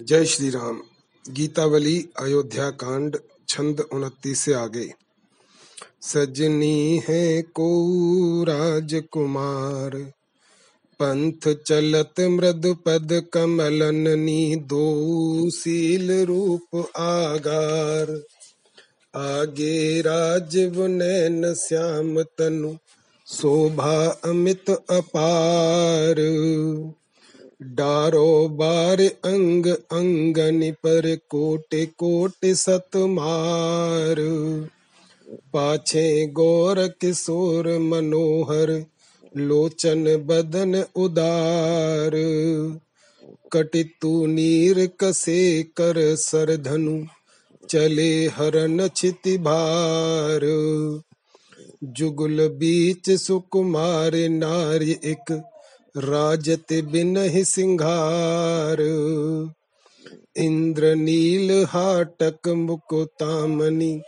जय श्री राम गीतावली, अयोध्या कांड, छंद उनतीस से आगे। सजनी है को राजकुमार, पंथ चलत मृद पद कमलन नी दो सील रूप आगार। आगे राजव नैन श्याम तनु, शोभा अमित अपार। डारो बार अंग अंगनि पर कोटि कोटि सत मार पाछे गौर किशोर मनोहर, लोचन बदन उदार। कटितु नीर कसे कर सरधनु, चले हरन छिति भार। जुगल बीच सुकुमार नारी एक राजत बिन ही सिंगार। इंद्र नील हाटक मुकुतामणि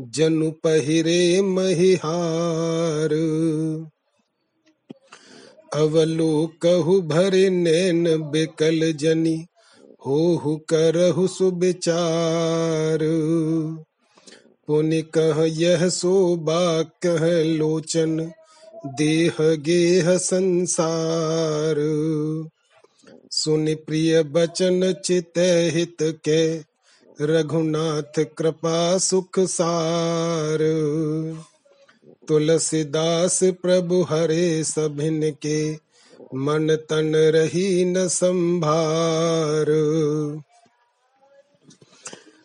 जनु पहिरे महिहार। अवलो कहु भरे नैन बिकल जनी हो करहु सुविचार। पुनि कह यह सोबा कह लोचन देह गेह संसार। सुनि प्रिय बचन चित हित के, रघुनाथ कृपा सुख सार। तुलसीदास प्रभु हरे सभिन के, मन तन रही न संभार।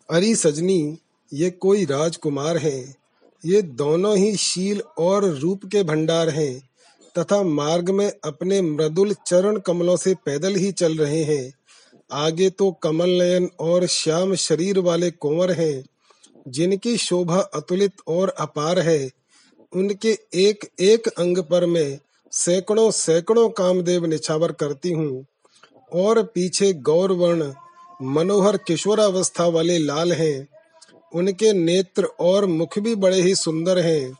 अरी सजनी, ये कोई राजकुमार है ये दोनों ही शील और रूप के भंडार हैं, तथा मार्ग में अपने मृदुल चरण कमलों से पैदल ही चल रहे हैं। आगे तो कमल नयन और श्याम शरीर वाले कुंवर हैं, जिनकी शोभा अतुलित और अपार है। उनके एक एक अंग पर मैं सैकड़ों सैकड़ों कामदेव निछावर करती हूँ, और पीछे गौरवर्ण, मनोहर किशोरावस्था वाले लाल हैं। उनके नेत्र और मुख भी बड़े ही सुंदर हैं।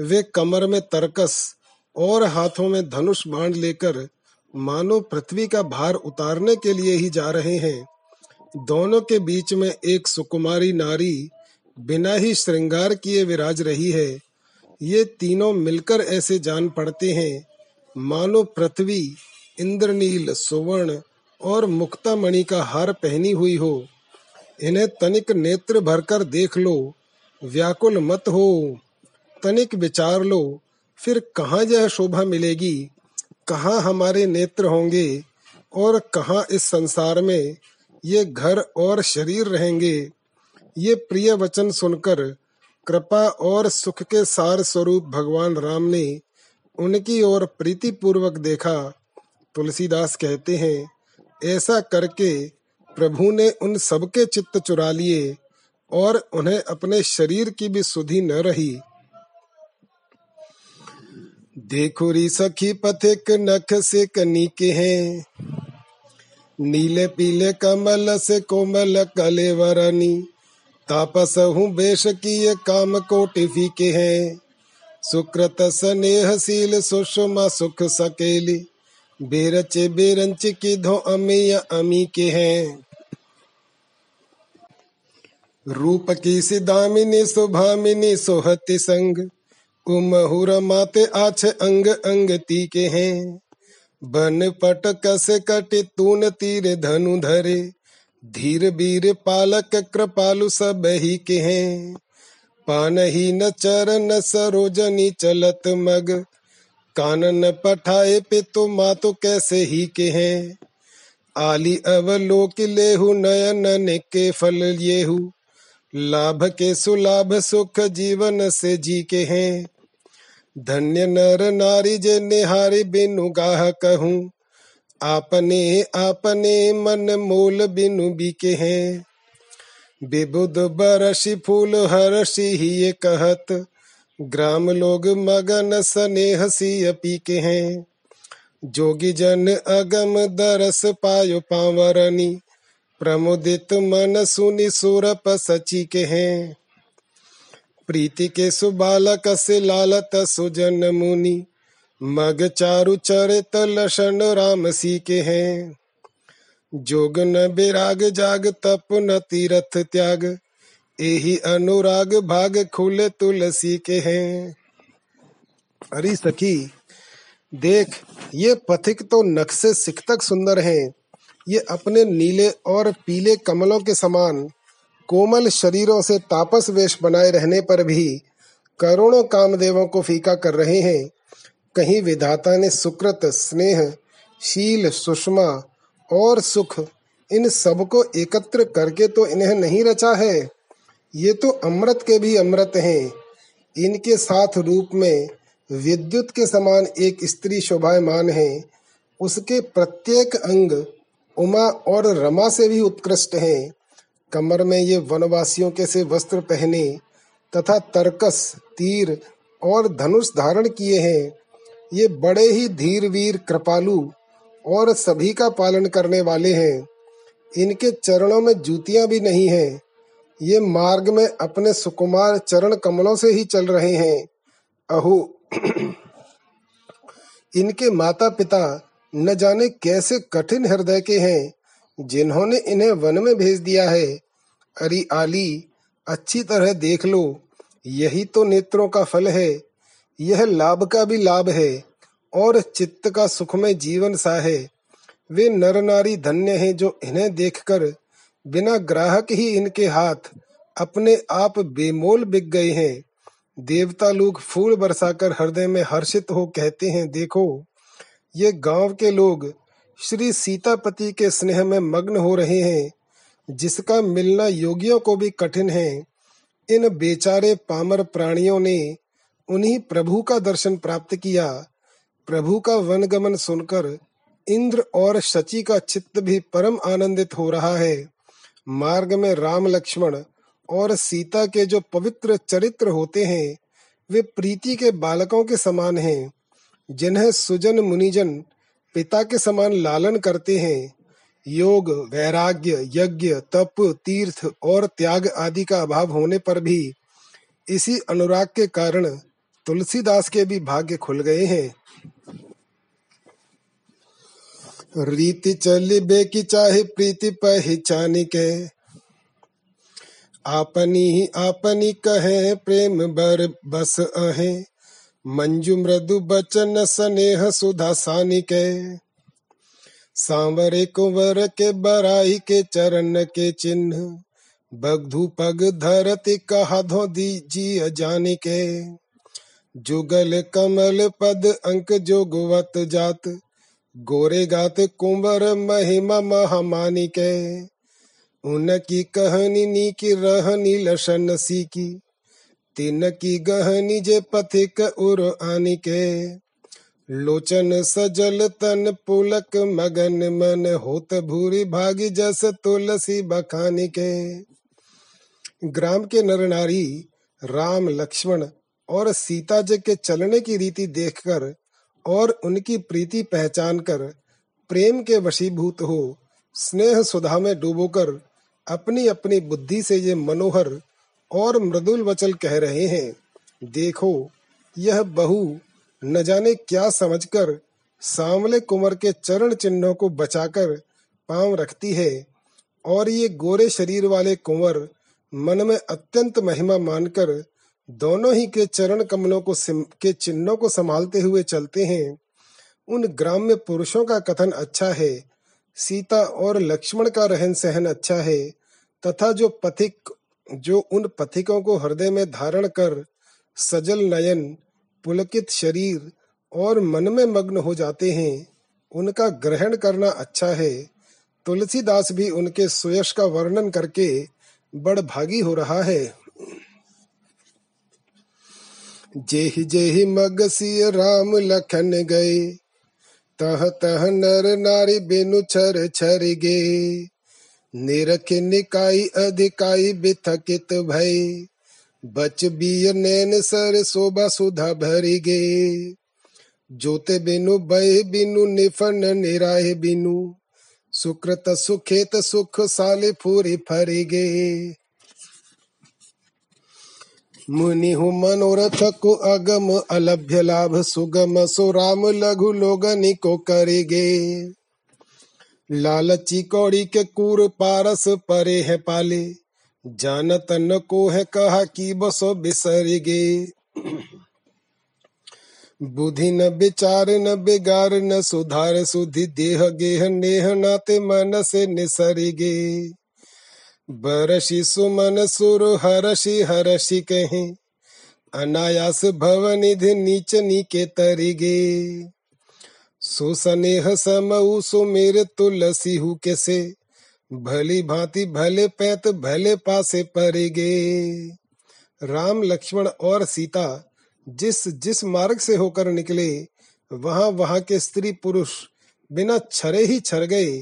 वे कमर में तरकस और हाथों में धनुष बाण लेकर मानो पृथ्वी का भार उतारने के लिए ही जा रहे हैं। दोनों के बीच में एक सुकुमारी नारी बिना ही श्रृंगार किए विराज रही है। ये तीनों मिलकर ऐसे जान पड़ते हैं। मानो पृथ्वी, इंद्रनील, सुवर्ण और मुक्ता मणि का हार पहनी हुई हो। इन्हें तनिक नेत्र भरकर देख लो, व्याकुल मत हो, तनिक विचार लो, फिर कहाँ यह शोभा मिलेगी, कहाँ हमारे नेत्र होंगे, और कहाँ इस संसार में ये घर और शरीर रहेंगे। ये प्रिय वचन सुनकर कृपा और सुख के सार स्वरूप भगवान राम ने उनकी ओर प्रीति पूर्वक देखा। तुलसीदास कहते हैं, ऐसा करके प्रभु ने उन सबके चित्त चुरा लिए और उन्हें अपने शरीर की भी सुधि न रही। देखुरी सखी पथिक नख से कनी के हैं नीले पीले कमल से कोमल कले वरनी। तापस हूँ बेश किए काम को टिफी के हैं सुकृत स्नेहशील सुषमा सुख सकेली। बेरचे बेरंच की धो अमी अमी के हैं। रूप की सिदामिनी सुभामिनी सोहति संग, उमहुर माते आछ अंग अंग ती के हैं। बन पट कस कट तून तीर धनु धरे, धीर बीर पालक कृपालु सब ही के हैं। पान ही न चरण सरोजनी चलत मग कानन पठाए पे तो मा तो कैसे ही के हैं आली अवलोक लेहु, नयन के फल येहु। लाभ के सुलाभ, सुख जीवन से जी के हैं धन्य नर नारी जे निहारी बिनु गाह कहूँ। आपने आपने मन मोल बिनु बीके हैं विबुद बरसी फूल हर्षि ही ये कहत। ग्राम लोग मगन स्नेह सी अपी के हैं। जोगी जन अगम दरस पायो पावरनी प्रमुदित मन सुनि सुरप सची के हैं। प्रीति के सुबालक से लालत सुजन मुनि, मग चारु चरित लसन राम सी के हैं। जोग न बिराग जाग, तप न तीरथ त्याग एही अनुराग भाग खुले तुलसी के हैं। अरे सखी, देख, ये पथिक तो नख से सिख तक सुंदर हैं। ये अपने नीले और पीले कमलों के समान कोमल शरीरों से तापस वेश बनाए रहने पर भी करोड़ों कामदेवों को फीका कर रहे हैं। कहीं विधाता ने सुकृत, स्नेह, शील, सुषमा और सुख इन सबको एकत्र करके तो इन्हें नहीं रचा है? ये तो अमृत के भी अमृत हैं। इनके साथ रूप में विद्युत के समान एक स्त्री शोभायमान है। उसके प्रत्येक अंग उमा और रमा से भी उत्कृष्ट है। कमर में ये वनवासियों के से वस्त्र पहने तथा तरकस, तीर और धनुष धारण किए हैं। ये बड़े ही धीर वीर कृपालु और सभी का पालन करने वाले हैं। इनके चरणों में जूतियाँ भी नहीं हैं। ये मार्ग में अपने सुकुमार चरण कमलों से ही चल रहे हैं। अहो, इनके माता पिता न जाने कैसे कठिन हृदय के हैं, जिन्होंने इन्हें वन में भेज दिया है। अरे आली, अच्छी तरह देख लो, यही तो नेत्रों का फल है। यह लाभ का भी लाभ है, और चित्त का सुखमय जीवन सा है। वे नर नारी धन्य हैं जो इन्हें देखकर बिना ग्राहक ही इनके हाथ अपने आप बेमोल बिक गए हैं। देवता लोग फूल बरसाकर हृदय में हर्षित हो कहते हैं, देखो, ये गाँव के लोग श्री सीतापति के स्नेह में मग्न हो रहे हैं, जिसका मिलना योगियों को भी कठिन है। इन बेचारे पामर प्राणियों ने उन्हीं प्रभु का दर्शन प्राप्त किया। प्रभु का वनगमन सुनकर इंद्र और शची का चित्त भी परम आनंदित हो रहा है। मार्ग में राम लक्ष्मण और सीता के जो पवित्र चरित्र होते हैं, वे प्रीति के बालकों के समान हैं, जिन्हें सुजन मुनिजन पिता के समान लालन करते हैं। योग, वैराग्य, यज्ञ, तप, तीर्थ और त्याग आदि का अभाव होने पर भी इसी अनुराग के कारण तुलसीदास के भी भाग्य खुल गए हैं। रीति चली बे की चाहे प्रीति पहचानी के। आपनी ही आपनी कहे, प्रेम बर बस अहे। मंजू मृदु बचन स्नेह सुधा सानी के। सांवरे कुंवर के बराई के चरण के चिन्ह, बगधु पग धरती कहा धो जी जानी के। जुगल कमल पद अंक जोगवत जात गोरे गात कुंवर महिमा महामानी के। उनकी कहनी नी की रहनी लशन सी की तीन की गहनी जे पथिक उर आनी के। लोचन सजल तन पुलक मगन मन होत भूरी भागी जस तुलसी बखानी के। ग्राम के नर नारी राम लक्ष्मण और सीता जी के चलने की रीति देखकर और उनकी प्रीति पहचान कर प्रेम के वशीभूत हो, स्नेह सुधा में डूबोकर अपनी अपनी बुद्धि से ये मनोहर और मृदुल वचल कह रहे हैं, देखो, यह बहु न जाने क्या समझकर सांवले कुंवर के चरण चिन्हों को बचाकर पाँव रखती है और ये गोरे शरीर वाले कुंवर मन में अत्यंत महिमा मानकर दोनों ही के चरण कमलों को के चिन्हों को संभालते हुए चलते हैं। उन ग्राम्य पुरुषों का कथन अच्छा है। सीता और लक्ष्मण का रहन सहन अच्छा है। तथा जो पथिक, जो उन पथिकों को हृदय में धारण कर सजल नयन, पुलकित शरीर और मन में मग्न हो जाते हैं, उनका ग्रहण करना अच्छा है। तुलसीदास भी उनके सुयश का वर्णन करके बड़ भागी हो रहा है। जेहि जेहि मगसी राम लखन गए, तह तह नर नारी बिनु छर छर गे। निरख निकाई अधिकाई बिथकित भय बच बिय नैन सर शोभा सुधा भरी गे। जोते बिनु बह बिनु निफन निराह बिनु, सुकृत सुखेत सुख साले फूरी फरी गे। मुनि हु मनोरथ को अगम, अलभ्य लाभ सुगम, सो राम लघु लोगनि को करेगे। लालची कौड़ी के कूर पारस परे है पाले जानत न को है कहा कि बसो बिसर गे बुद्धि न विचार, न बिगार, न सुधार, सुधि देह गेह नेह नाते मन से निसर गे बरसी सुमन सुर हरषि हरषि कहे, अनायास भव निधि नीच नीके तरिगे सुसनेह समऊ सुमेर तुलसी हु कैसे, भली भांति भले पैत भले पासे परिगे राम, लक्ष्मण और सीता जिस जिस मार्ग से होकर निकले, वहाँ वहाँ के स्त्री पुरुष बिना छरे ही छर गए,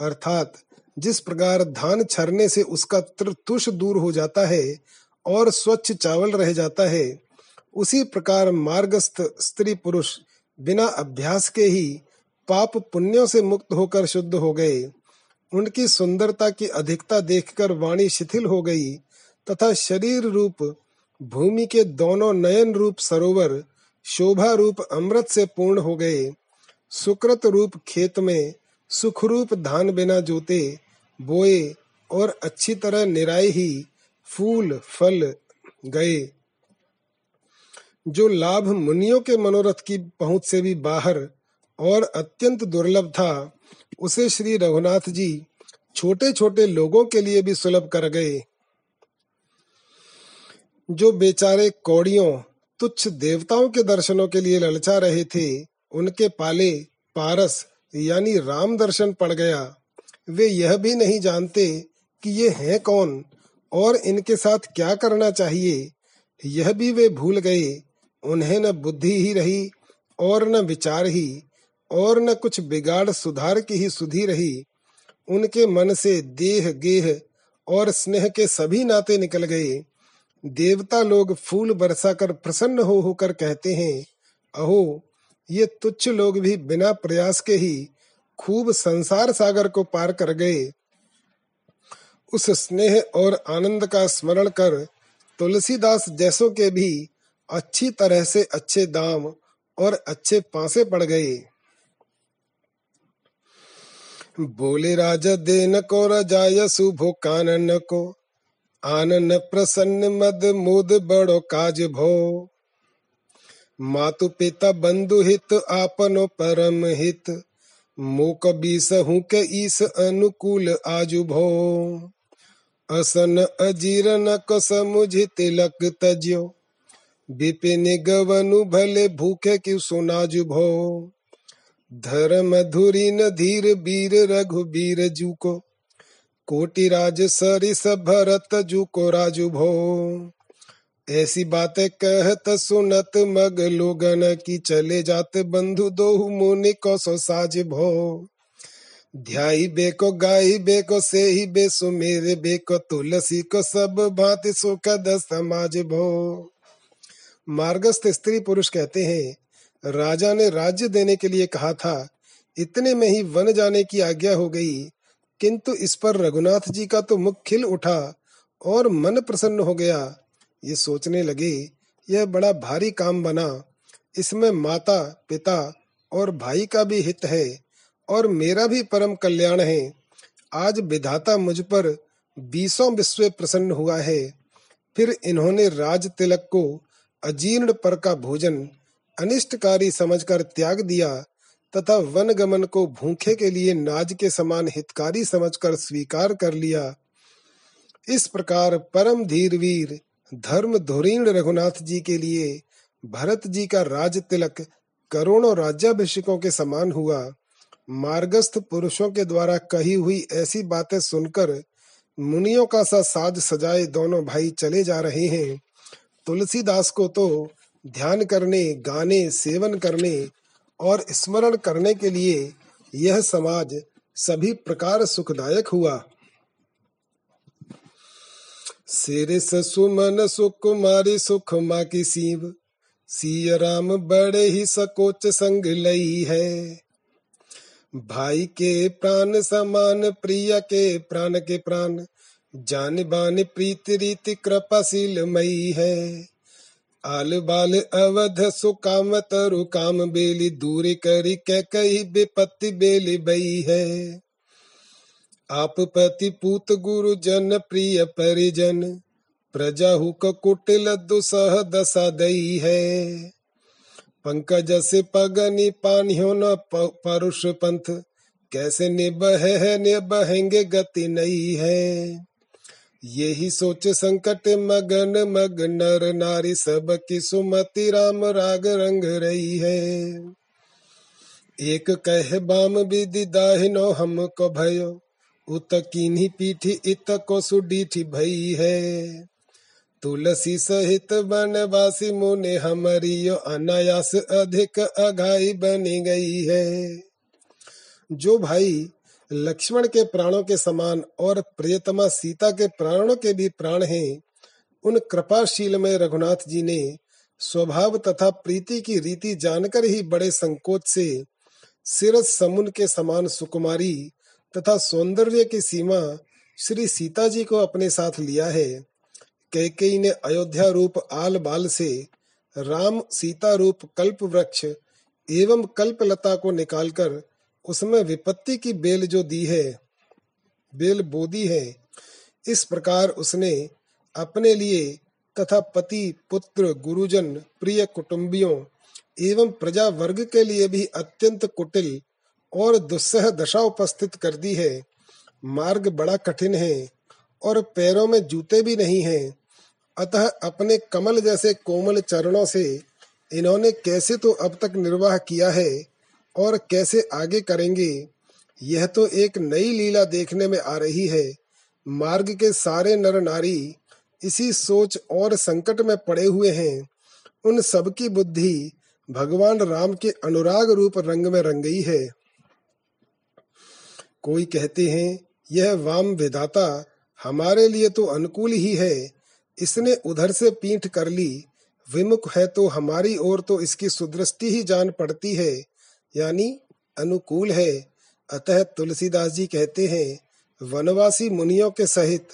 अर्थात जिस प्रकार धान छरने से उसका तुष दूर हो जाता है और स्वच्छ चावल रह जाता है, उसी प्रकार मार्गस्थ स्त्री पुरुष बिना अभ्यास के ही पाप पुण्यों से मुक्त होकर शुद्ध हो गए। उनकी सुंदरता की अधिकता देखकर वाणी शिथिल हो गई तथा शरीर रूप, भूमि के दोनों नयन रूप सरोवर, शोभा रूप अमृत से पूर्ण हो गए। सुकृत रूप खेत में सुख रूप धान बिना जोते बोए और अच्छी तरह निराई ही फूल, फल गए। जो लाभ मुनियों के मनोरथ की पहुँच से भी बाहर और अत्यंत दुर्लभ था, उसे श्री रघुनाथ जी छोटे छोटे लोगों के लिए भी सुलभ कर गए। जो बेचारे कौड़ियों, तुच्छ देवताओं के दर्शनों के लिए ललचा रहे थे, उनके पाले पारस यानी राम दर्शन पड़ गया। वे यह भी नहीं जानते कि ये हैं कौन और इनके साथ क्या करना चाहिए। यह भी वे भूल गए। उन्हें न बुद्धि ही रही और न विचार ही और न कुछ बिगाड़ सुधार की ही सुधी रही। उनके मन से देह, गेह और स्नेह के सभी नाते निकल गए। देवता लोग फूल बरसाकर प्रसन्न हो होकर कहते हैं, अहो, ये तुच्छ लोग भी बिना प्रयास के ही खूब संसार सागर को पार कर गए। उस स्नेह और आनंद का स्मरण कर तुलसीदास जैसों के भी अच्छी तरह से अच्छे दाम और अच्छे पासे पड़ गए। बोले, राजा, देन को रजाय शुभो कानन को, आनन प्रसन्न मद मोद बड़ो काज भो। मातु पिता बंधु हित आपनो परम हित मोक बीस हूँ के ईस अनुकूल आजु भो असन अजीरन को समुझ तिलक तज्यो। बिपिन गवनु भले भूखे क्यों सुनाजु भो धर्म धुरी न धीर बीर रघुबीर जू को। कोटि राज सरिस भरत जू को राजु भो ऐसी बातें कहत सुनत मग लोगन की चले जात बंधु दो मुनि को सो साज भो। ध्याई बेको, गाई बेको से ही बेसु, मेरे बेको, तुलसी को सब भांति सुखद समाज भो। मार्गस्थ स्त्री पुरुष कहते हैं, राजा ने राज्य देने के लिए कहा था, इतने में ही वन जाने की आज्ञा हो गई, किंतु इस पर रघुनाथ जी का तो मुख खिल उठा और मन प्रसन्न हो गया। ये सोचने लगे, यह बड़ा भारी काम बना। इसमें माता, पिता और भाई का भी हित है और मेरा भी परम कल्याण है। आज विधाता मुझ पर बीसों विश्व प्रसन्न हुआ है। फिर इन्होंने राज तिलक को अजीर्ण पर का भोजन अनिष्टकारी समझकर त्याग दिया तथा वन गमन को भूखे के लिए नाज के समान हितकारी समझकर स्वीकार कर लिया। इस प्रकार परम धीर वीर धर्म धुरीण रघुनाथ जी के लिए भरत जी का राज तिलक करोड़ों राज्याभिषेकों के समान हुआ। मार्गस्थ पुरुषों के द्वारा कही हुई ऐसी बातें सुनकर मुनियों का सा साज सजाए दोनों भाई चले जा रहे हैं। तुलसीदास को तो ध्यान करने, गाने, सेवन करने और स्मरण करने के लिए यह समाज सभी प्रकार सुखदायक हुआ। सिरिस सुमन सुकुमारी सुख माँ की सीव। सिय राम बड़े ही सकोच संग लई है। भाई के प्राण समान, प्रिय के प्राण के प्राण। जान बान प्रीत रीति कृपाशील मई है। आल बाल अवध सुकाम तरु काम बेली। दूरी करी कै कही विपत्ति बेली बई है। आप पति पूत गुरु जन प्रिय परिजन, प्रजा हुक कुटिल दुसह दशा दई है। पंकज से पगनी पानियो न परुष पंथ, कैसे निबह है निबहेंगे गति नहीं है। यही सोच संकट मगन, मग नर नारी सब की सुमति राम राग रंग रही है। एक कह बाम विधि दाहिनो हमको भयो उत किन्ही पीठी इत को सुडीठी भई है। तुलसी सहित बनवासी मुने हमारी यो अनायास अधिक अघाई बनी गई है। जो भाई लक्ष्मण के प्राणों के समान और प्रियतमा सीता के प्राणों के भी प्राण हैं, उन कृपाशील में रघुनाथ जी ने स्वभाव तथा प्रीति की रीति जानकर ही बड़े संकोच से सिरस समुन के समान सुकुमारी तथा सौंदर्य की सीमा श्री सीता जी को अपने साथ लिया है। कैकेयी ने अयोध्या रूप आल बाल से राम सीता रूप कल्प वृक्ष एवं कल्प लता को निकालकर उसमें विपत्ति की बेल जो दी है, बेल बोदी है, इस प्रकार उसने अपने लिए तथा पति, पुत्र, गुरुजन, प्रिय कुटुंबियों एवं प्रजा वर्ग के लिए भी अत्यंत कुटिल और दुस्सह दशा उपस्थित कर दी है। मार्ग बड़ा कठिन है और पैरों में जूते भी नहीं हैं। अतः अपने कमल जैसे कोमल चरणों से इन्होंने कैसे तो अब तक निर्वाह किया है और कैसे आगे करेंगे, यह तो एक नई लीला देखने में आ रही है। मार्ग के सारे नर नारी इसी सोच और संकट में पड़े हुए हैं। उन सबकी बुद्धि भगवान राम के अनुराग रूप रंग में रंग गई है। कोई कहते हैं, यह वाम विधाता हमारे लिए तो अनुकूल ही है। इसने उधर से पीठ कर ली। विमुख है तो हमारी ओर तो इसकी सुदृष्टि ही जान पड़ती है। यानी अनुकूल है। अतः तुलसीदास जी कहते हैं, वनवासी मुनियों के सहित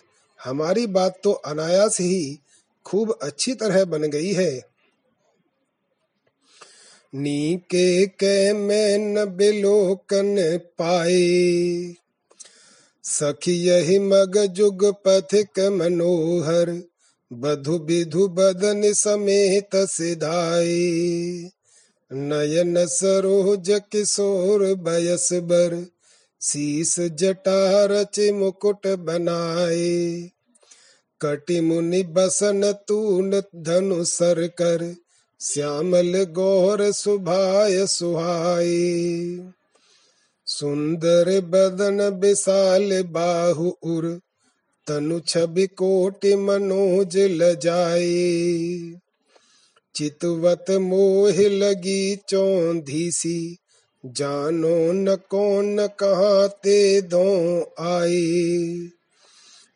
हमारी बात तो अनायास ही खूब अच्छी तरह बन गई है। नीके के मैं न बिलोकन पाए सखी यही मग जुग पथिक मनोहर, बधु विधु बदन समेत सिधाई। नयन सरोज किशोर बयस बर, शीस जटा रच मुकुट बनाए कटि मुनि बसन तून धनु सर कर श्यामल गौर सुभाय सुहाय सुंदर बदन विशाल बाहु उर, तनु छवि कोटि मनोज लजाए चितवत मोह लगी चौंधी सी जानो न कौन कहाँ ते दो आए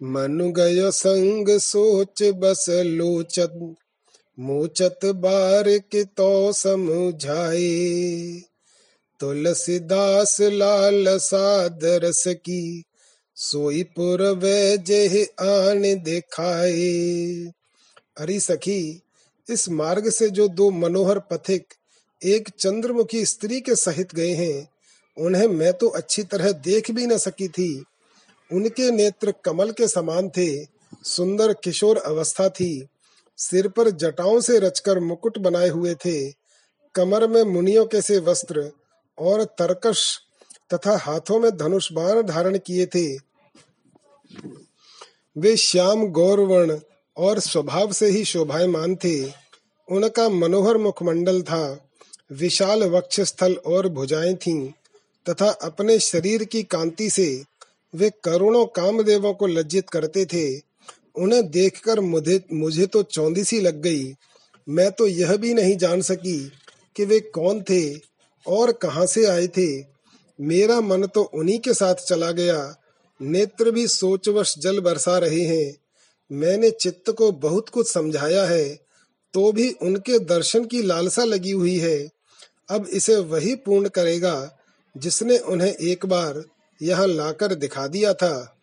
मनु गयो संग सोच बस लोचत मोचत बार के तो समझाए। तुलसीदास लाल सादरस की सोईपुर वे जे आन दिखाए। अरे सखी, इस मार्ग से जो दो मनोहर पथिक एक चंद्रमुखी स्त्री के सहित गए हैं, उन्हें मैं तो अच्छी तरह देख भी न सकी थी। उनके नेत्र कमल के समान थे, सुंदर किशोर अवस्था थी। सिर पर जटाओं से रचकर मुकुट बनाए हुए थे। कमर में मुनियों के से वस्त्र और तरकश तथा हाथों में धनुष बाण धारण किए थे। वे श्याम, गौरवर्ण और स्वभाव से ही शोभायमान थे। उनका मनोहर मुखमंडल था। विशाल वक्ष स्थल और भुजाएँ थीं तथा अपने शरीर की कांति से वे करोड़ों कामदेवों को लज्जित करते थे। उन्हें देखकर मुझे मुझे तो चौंधी सी लग गई। मैं तो यह भी नहीं जान सकी कि वे कौन थे और कहाँ से आए थे। मेरा मन तो उन्हीं के साथ चला गया। नेत्र भी सोचवश जल बरसा रहे हैं। मैंने चित्त को बहुत कुछ समझाया है तो भी उनके दर्शन की लालसा लगी हुई है। अब इसे वही पूर्ण करेगा जिसने उन्हें एक बार यहाँ लाकर दिखा दिया था।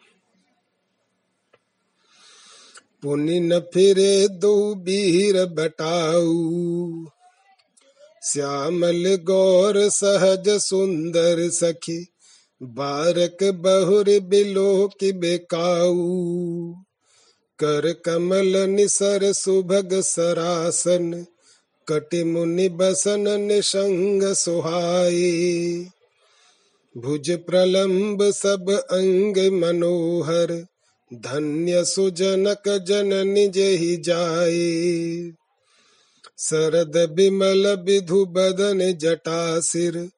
पुण्य न फिरे दो बीर बटाऊ। श्यामल गौर सहज सुंदर सखी, बारक बहुर बिलो की बेकाऊ। कर कमल निसर सुभग सरासन, कटि मुनि बसन निसंग सुहाई। भुज प्रलंब सब अंग मनोहर धन्य सुजनक जन निज ही जाए। शरद बिमल विधु बदन जटा सिर,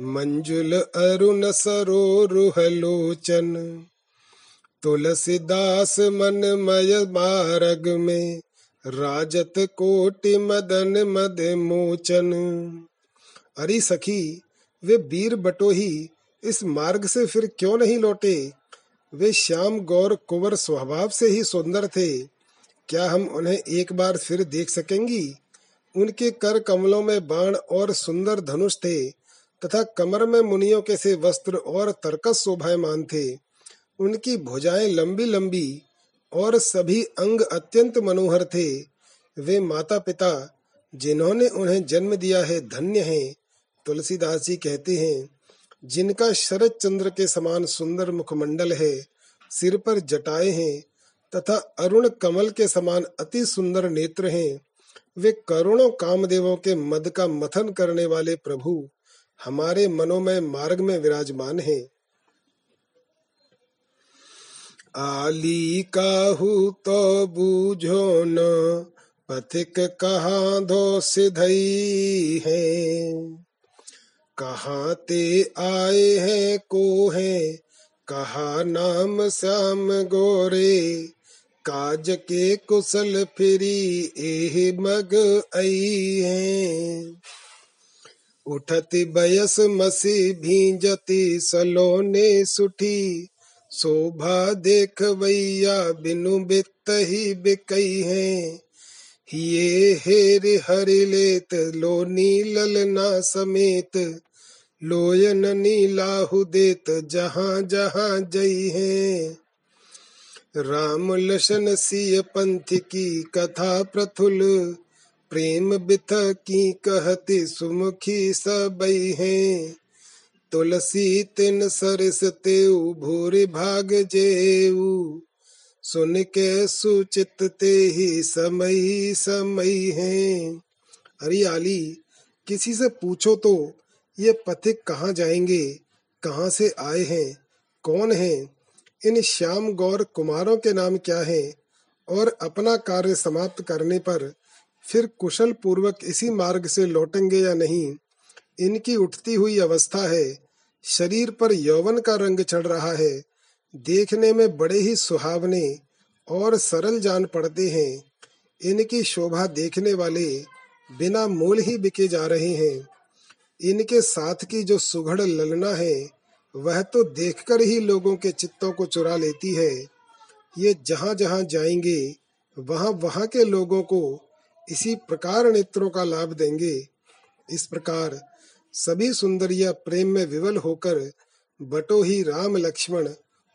मंजुल अरुण सरोरुह लोचन तुलसीदास मन मय मार्ग में, राजत कोटि मदन मद मोचन। अरे सखी, वे वीर बटोही, इस मार्ग से फिर क्यों नहीं लौटे? वे श्याम गौर कुंवर स्वभाव से ही सुंदर थे। क्या हम उन्हें एक बार फिर देख सकेंगी? उनके कर कमलों में बाण और सुंदर धनुष थे, तथा कमर में मुनियों के से वस्त्र और तर्कस शोभायमान थे। उनकी भुजाएँ लंबी लंबी और सभी अंग अत्यंत मनोहर थे। वे माता पिता जिन्होंने उन्हें जन्म दिया है, धन्य हैं। तुलसीदास जी कहते हैं जिनका शरद चंद्र के समान सुंदर मुखमंडल है, सिर पर जटाए हैं तथा अरुण कमल के समान अति सुंदर नेत्र हैं, वे करोड़ों कामदेवों के मद का मथन करने वाले प्रभु हमारे मनोमय मार्ग में विराजमान हैं। आली काहू तो बूझो न, पथिक कहा धो सिधई है। कहाँ ते आए हैं को है कहा नाम श्याम गोरे? काज के कुशल फिरी एह मग आई है। उठती बयस मसी भींजती, सलोने सुठी। शोभा देख वैया बिनु बित ही बिकई है। ये हेर हरि लेत लोनी ललना समेत। लोयन नीलाहु देत, जहाँ जहाँ जई है। राम लशन सिय पंथ की कथा प्रथुल, प्रेम बिथ की कहती सुमुखी सबई है। तुलसी तिन सरस तेऊ, भूरि भाग जेऊ। सुन के सुचित ते ही समय समय है। हरियाली किसी से पूछो तो ये पथिक कहाँ जाएँगे, कहाँ से आए हैं, कौन हैं, इन श्याम गौर कुमारों के नाम क्या हैं, और अपना कार्य समाप्त करने पर फिर कुशल पूर्वक इसी मार्ग से लौटेंगे या नहीं? इनकी उठती हुई अवस्था है, शरीर पर यौवन का रंग चढ़ रहा है देखने में बड़े ही सुहावने और सरल जान पड़ते हैं। इनकी शोभा देखने वाले बिना मूल ही बिके जा रहे हैं। इनके साथ की जो सुघड़ ललना है, वह तो देखकर ही लोगों के चित्तों को चुरा लेती है। ये जहाँ जहाँ जाएँगे वहाँ वहाँ के लोगों को इसी प्रकार नेत्रों का लाभ देंगे। इस प्रकार सभी सुंदरिया प्रेम में विवल होकर बटो ही राम लक्ष्मण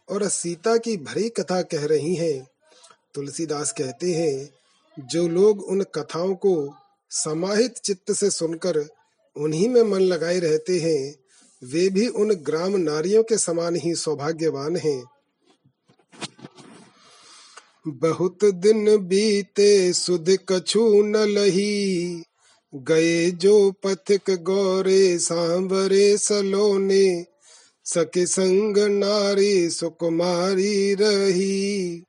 और सीता की भरी कथा कह रही हैं। तुलसीदास कहते हैं, जो लोग उन कथाओं को समाहित चित्त से सुनकर उन्हीं में मन लगाए रहते हैं, वे भी उन ग्राम नारियों के समान ही सौभाग्यवान हैं। बहुत दिन बीते, सुध कछु न लही। गए जो पथिक गौरे, सांवरे सलोने सके संग नारी सुकुमारी रही।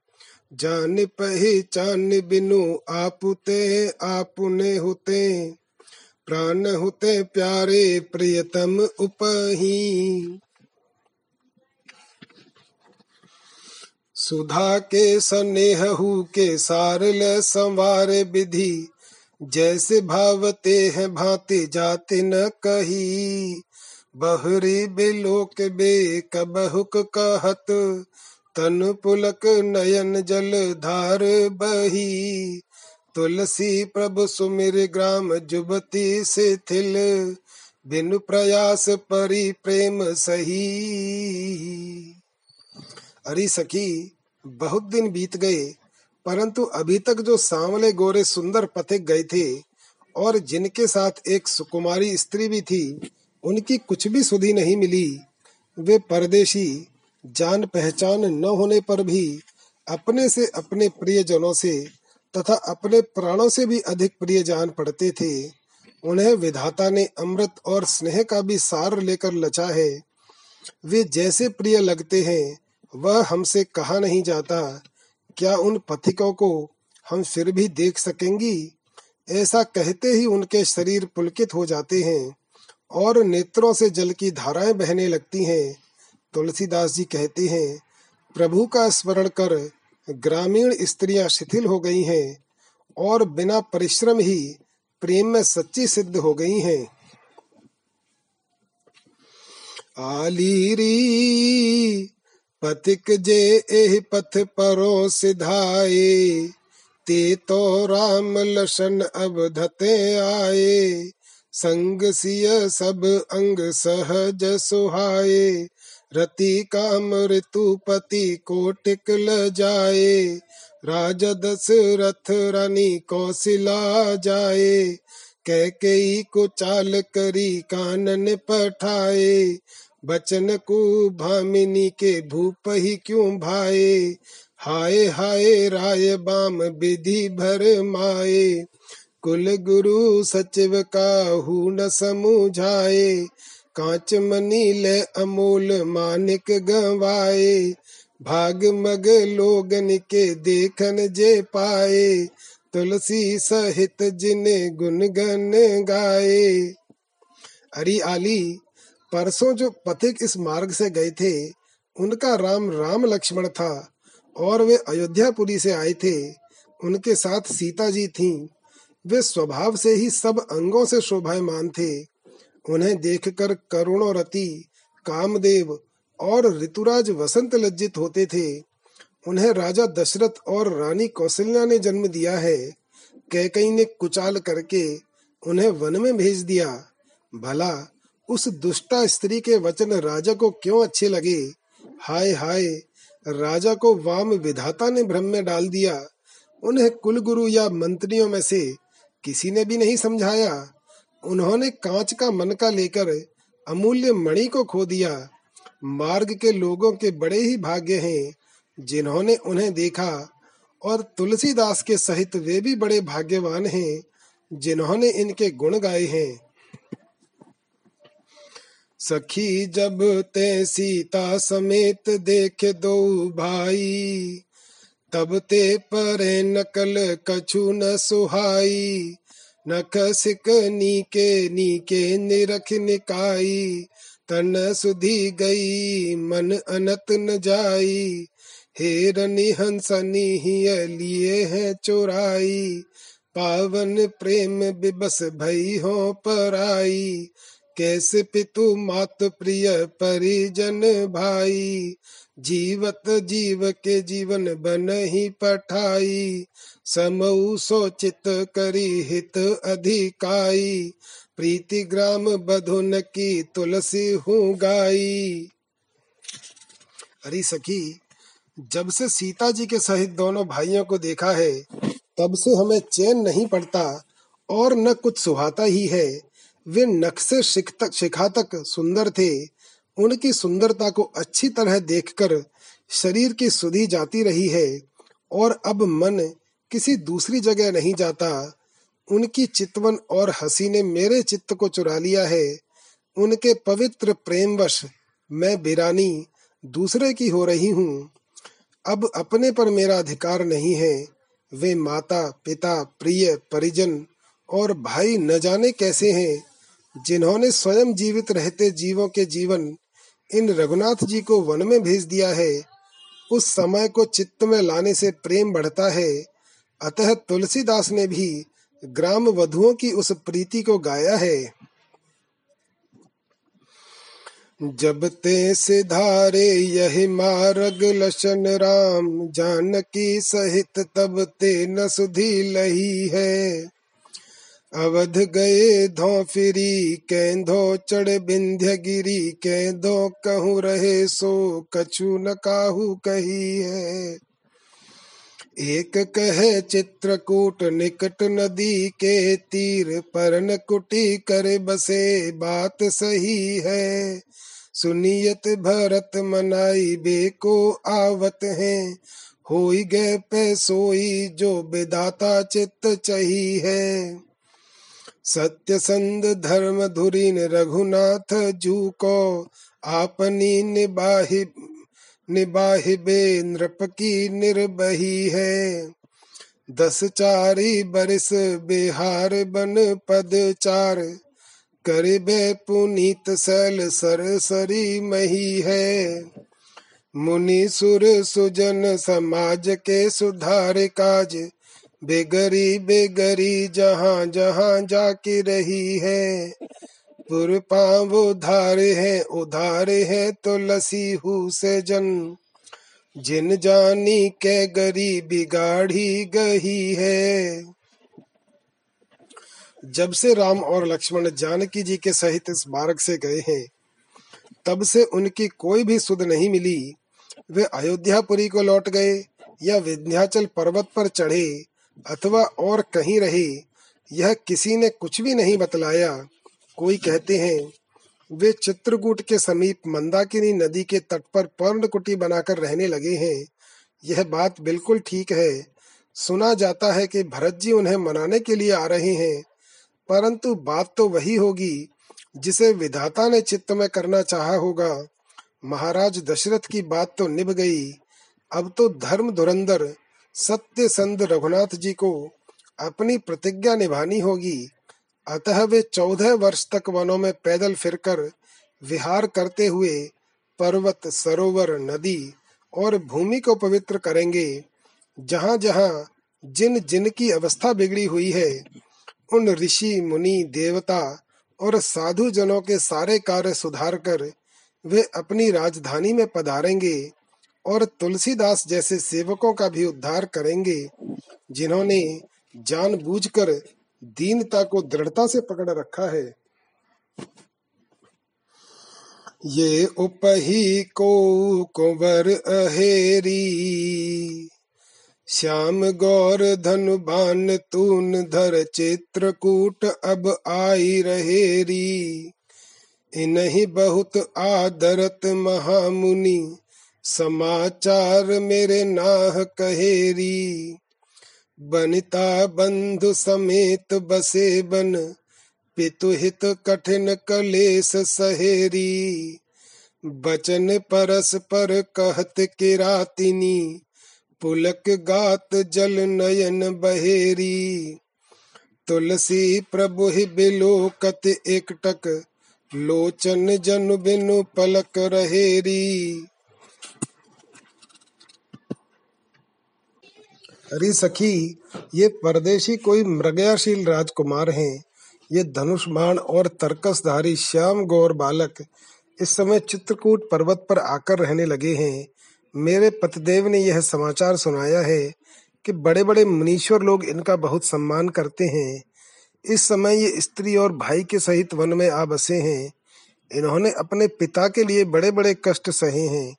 जान पहचान बिनु आपुते, आपुने होते। प्राण होते प्यारे प्रियतम उपही। सुधा के स्नेहु के सारल संवार विधि। जैसे भावते हैं भांति जाति न कही। बहरी बिलोक बे कबहुक कहत, तन पुलक नयन जल धार बही। तुलसी प्रभु सुमिर ग्राम जुबती से थिल, बिनु प्रयास परी प्रेम सही। अरे सखी, बहुत दिन बीत गए, परंतु अभी तक जो सांवले गोरे सुंदर पथिक गए थे, और जिनके साथ एक सुकुमारी स्त्री भी थी उनकी कुछ भी सुधि नहीं मिली। वे परदेशी जान पहचान न होने पर भी अपने से अपने प्रियजनों से तथा अपने प्राणों से भी अधिक प्रिय जान पड़ते थे। उन्हें विधाता ने अमृत और स्नेह का भी सार लेकर लचा है। वे जैसे प्रिय लगते हैं, वह हमसे कहा नहीं जाता, क्या उन पथिकों को हम फिर भी देख सकेंगी? ऐसा कहते ही उनके शरीर पुलकित हो जाते हैं। और नेत्रों से जल की धाराएँ बहने लगती हैं। तुलसीदास जी कहते हैं, प्रभु का स्मरण कर, ग्रामीण स्त्रियाँ शिथिल हो गई हैं और बिना परिश्रम ही प्रेम में सच्ची सिद्ध हो गई हैं। आलीरी पथिक जे एह पथ परो सिधाए ते तो राम लसन अब धते आए। संग सिय सब अंग सहज सुहाए, रति काम ऋतुपति कोटिक ल जाए राजा दशरथ रानी कौशिला जाए कैकेयी को चाल करी कानन पठाए, बचन को भामिनी के भूप ही क्यों भाए, हाय हाय राय बाम विधि भर माए। कुल गुरु सचिव का न समुझाए। कांच मनी ले अमूल मानिक गवाए। भाग मग लोगन के देखन जे पाए। तुलसी सहित जिने गुन गन गाए। अरे आली, परसों जो पथिक इस मार्ग से गए थे, उनका राम राम लक्ष्मण था, और वे अयोध्यापुरी से आए थे। उनके साथ सीता जी थीं। वे स्वभाव से ही सब अंगों से शोभायमान थे। उन्हें देखकर करुणो रति कामदेव और ऋतुराज वसंत लज्जित होते थे। उन्हें राजा दशरथ और रानी कौशल्या ने जन्म दिया है। कैकई ने कुचाल करके उन्हें वन में भेज दिया। भला, उस दुष्टा स्त्री के वचन राजा को क्यों अच्छे लगे? हाय हाय, राजा को वाम विधाता ने भ्रम में डाल दिया। उन्हें कुलगुरु या मंत्रियों में से किसी ने भी नहीं समझाया। उन्होंने कांच का मन का लेकर अमूल्य मणि को खो दिया। मार्ग के लोगों के बड़े ही भाग्य हैं, जिन्होंने उन्हें देखा। और तुलसीदास के सहित वे भी बड़े भाग्यवान हैं, जिन्होंने इनके गुण गाए हैं। सखी, जब ते सीता समेत देख दो भाई तब ते परे नकल कछु न सुहाई नख सिक नीके नीके निरख निकाई। तन सुधी गई, मन अनत न जाई। हेरनी हंसनी ही लिए है चोराई। पावन प्रेम बिबस भई हो पराई। कैसे पितु मात प्रिय परिजन भाई। जीवत जीव के जीवन बन ही पठाई, समऊ सोचित करी हित अधिकाई। प्रीति ग्राम बधुन की तुलसी हूँ गाई। अरे सखी, जब से सीता जी के सहित दोनों भाइयों को देखा है, तब से हमें चैन नहीं पड़ता और न कुछ सुहाता ही है। वे तक शिखा तक सुंदर थे उनकी सुंदरता को अच्छी तरह देखकर शरीर की सुधी जाती रही है और अब मन किसी दूसरी जगह नहीं जाता। उनकी चितवन और हँसी ने मेरे चित्त को चुरा लिया है। उनके पवित्र प्रेमवश मैं बिरानी दूसरे की हो रही हूँ। अब अपने पर मेरा अधिकार नहीं है। वे माता, पिता, प्रिय, परिजन और भाई न जाने कैसे हैं। जिन्होंने स्वयं जीवित रहते जीवों के जीवन इन रघुनाथ जी को वन में भेज दिया है। उस समय को चित्त में लाने से प्रेम बढ़ता है। अतः तुलसीदास ने भी ग्राम वधुओं की उस प्रीति को गाया है। जब ते सिधारे यही मार्ग लशन राम, जानकी सहित तब ते न सुधी लही है। अवध गए धो फिरी, कैंधो चढ़ बिंध्य गिरी, कैंधो कहूँ रहे सो, कछु न काहू कही है। एक कहे चित्रकूट निकट नदी के तीर परन कुटी कर बसे, बात सही है। सुनियत भरत मनाई, बेको आवत है। होई गए पे सोई, जो बेदाता चित्त चही है। सत्य संद धर्म धुरीन रघुनाथ जू को आपनी निबाहि निबाहिबे नृप की निर्बही है। दस चारी बरिस बिहार बन पद चार, करिबे पुनीत सैल सर सरी मही है। मुनि सुर सुजन समाज के सुधार काज बेगरी बेगरी जहाँ जहाँ जाके रही है। पुर पाव उधार है उधार है तो लसी हु से जन। जिन जानी के गरी बिगाड़ी गही है। जब से राम और लक्ष्मण जानकी जी के सहित इस मार्ग से गए हैं, तब से उनकी कोई भी सुध नहीं मिली। वे अयोध्यापुरी को लौट गए या विंध्याचल पर्वत पर चढ़े अथवा और कहीं रहे, यह किसी ने कुछ भी नहीं बतलाया। कोई कहते हैं, वे चित्रकूट के समीप मंदाकिनी नदी के तट पर पर्ण कुटी बनाकर रहने लगे हैं। यह बात बिल्कुल ठीक है। सुना जाता है कि भरत जी उन्हें मनाने के लिए आ रहे हैं, परंतु बात तो वही होगी, जिसे विधाता ने चित्त में करना चाहा होगा। महाराज दशरथ की बात तो निभ गई। अब तो धर्म धुरंधर सत्य संद रघुनाथ जी को अपनी प्रतिज्ञा निभानी होगी। अतः वे चौदह वर्ष तक वनों में पैदल फिरकर विहार करते हुए पर्वत, सरोवर, नदी और भूमि को पवित्र करेंगे। जहाँ जहाँ जिन जिन की अवस्था बिगड़ी हुई है, उन ऋषि, मुनि, देवता और साधु जनों के सारे कार्य सुधार कर वे अपनी राजधानी में पधारेंगे। और तुलसीदास जैसे सेवकों का भी उद्धार करेंगे, जिन्होंने जानबूझकर दीनता को दृढ़ता से पकड़ रखा है। ये उपही को कुंवर अहेरी, श्याम गौर धनुबान तून धर चित्रकूट अब आई रहेरी। इन्हीं बहुत आदरत महामुनि समाचार मेरे नाह कहेरी। बनिता बंधु समेत बसे बन पितुहित कठिन कलेस सहेरी। बचन परस पर कहत किरातिनी, पुलक गात जल नयन बहेरी। तुलसी प्रभु बिलोकत एकटक, लोचन जन बिनु पलक रहेरी। अरे सखी, ये परदेशी कोई मृगयाशील राजकुमार हैं। ये धनुष बाण और तर्कसधारी श्याम गौर बालक इस समय चित्रकूट पर्वत पर आकर रहने लगे हैं। मेरे पतिदेव ने यह समाचार सुनाया है कि बड़े बड़े मुनीश्वर लोग इनका बहुत सम्मान करते हैं। इस समय ये स्त्री और भाई के सहित वन में आ बसे हैं। इन्होंने अपने पिता के लिए बड़े बड़े कष्ट सहे हैं।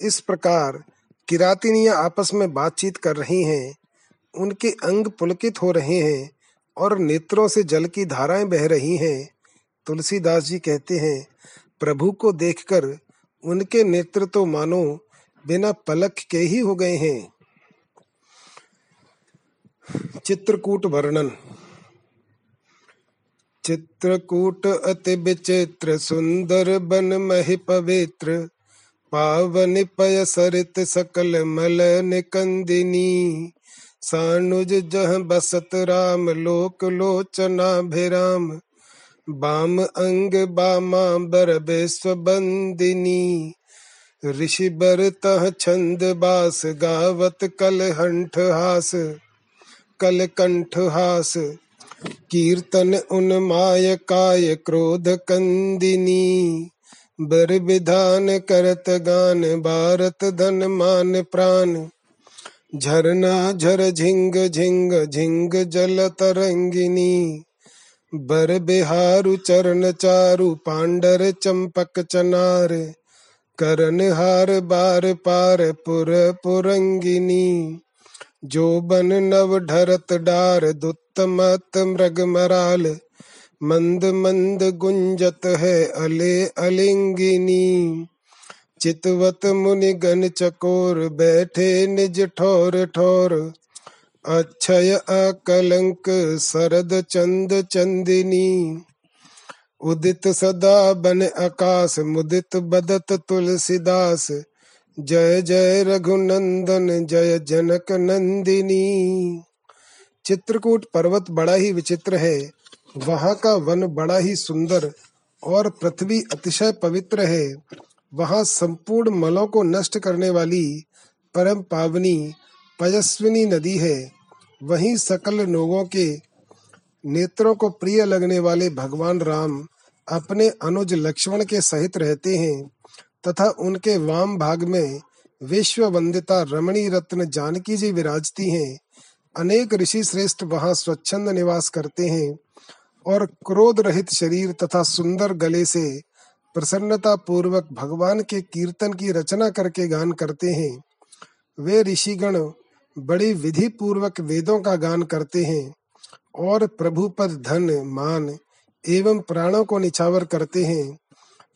इस प्रकार किरातिनियाँ आपस में बातचीत कर रही हैं। उनके अंग पुलकित हो रहे हैं और नेत्रों से जल की धाराएँ बह रही हैं। तुलसीदास जी कहते हैं, प्रभु को देखकर उनके नेत्र तो मानो बिना पलक के ही हो गए हैं। चित्रकूट वर्णन। चित्रकूट अति विचित्र, सुंदर बन महि पवित्र पावन पय सरित सकल मल निकंदिनी, सानुज जह बसत राम लोक लोचना भिराम, बाम अंग बामा बर बंदिनी। ऋषि बर तह छंद बास गावत कल हंठ हास, कल कंठ हास, कीर्तन उन्माय काय क्रोध कंदिनी। बर विधान करत गान, भारत धन मान प्राण। झरना झर झिंग झिंग झिंग जल तरंगिनी। बर बिहारु चरण चारु, पांडर चंपक चनार। करन हार बार पार पुर पुरंगिनी। जो बन नव ढरत डार दुत्तमत मृग मराल। मंद मंद गुंजत है अले अलिंगिनी। चितवत मुनि गण चकोर बैठे निज ठोर ठोर। अक्षय अकलंक शरद चंद चंदिनी। उदित सदा बन आकाश, मुदित बदत तुलसीदास। जय जय रघुनंदन, जय जनक नंदिनी। चित्रकूट पर्वत बड़ा ही विचित्र है। वहाँ का वन बड़ा ही सुंदर और पृथ्वी अतिशय पवित्र है। वहाँ संपूर्ण मलों को नष्ट करने वाली परम पावनी पयस्विनी नदी है। वहीं सकल लोगों के नेत्रों को प्रिय लगने वाले भगवान राम अपने अनुज लक्ष्मण के सहित रहते हैं तथा उनके वाम भाग में विश्व वंदिता रमणी रत्न जानकी जी विराजती हैं। अनेक ऋषि श्रेष्ठ वहाँ स्वच्छंद निवास करते हैं। और क्रोध रहित शरीर तथा सुंदर गले से प्रसन्नता पूर्वक भगवान के कीर्तन की रचना करके गान करते हैं। वे ऋषिगण बड़ी विधि पूर्वक वेदों का गान करते हैं और प्रभु पद धन, मान एवं प्राणों को निछावर करते हैं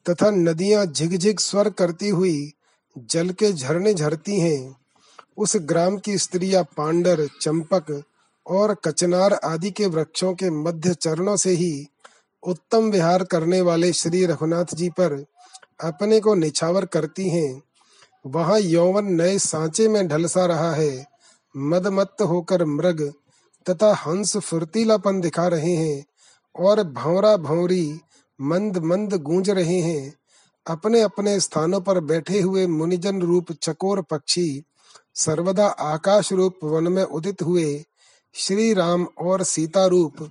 तथा नदियाँ झिग स्वर करती हुई जल के झरने झरती हैं। उस ग्राम की स्त्रियाँ पांडर, चंपक और कचनार आदि के वृक्षों के मध्य चरणों से ही उत्तम विहार करने वाले श्री रघुनाथ जी पर अपने को निछावर करती हैं। वहाँ यौवन नए सांचे में ढलसा रहा है। मदमत्त होकर मृग तथा हंस फुर्तीलापन दिखा रहे हैं और भौरा भौरी मंद मंद गूंज रहे हैं। अपने अपने स्थानों पर बैठे हुए मुनिजन रूप चकोर पक्षी सर्वदा आकाश रूप वन में उदित हुए श्री राम और सीता रूप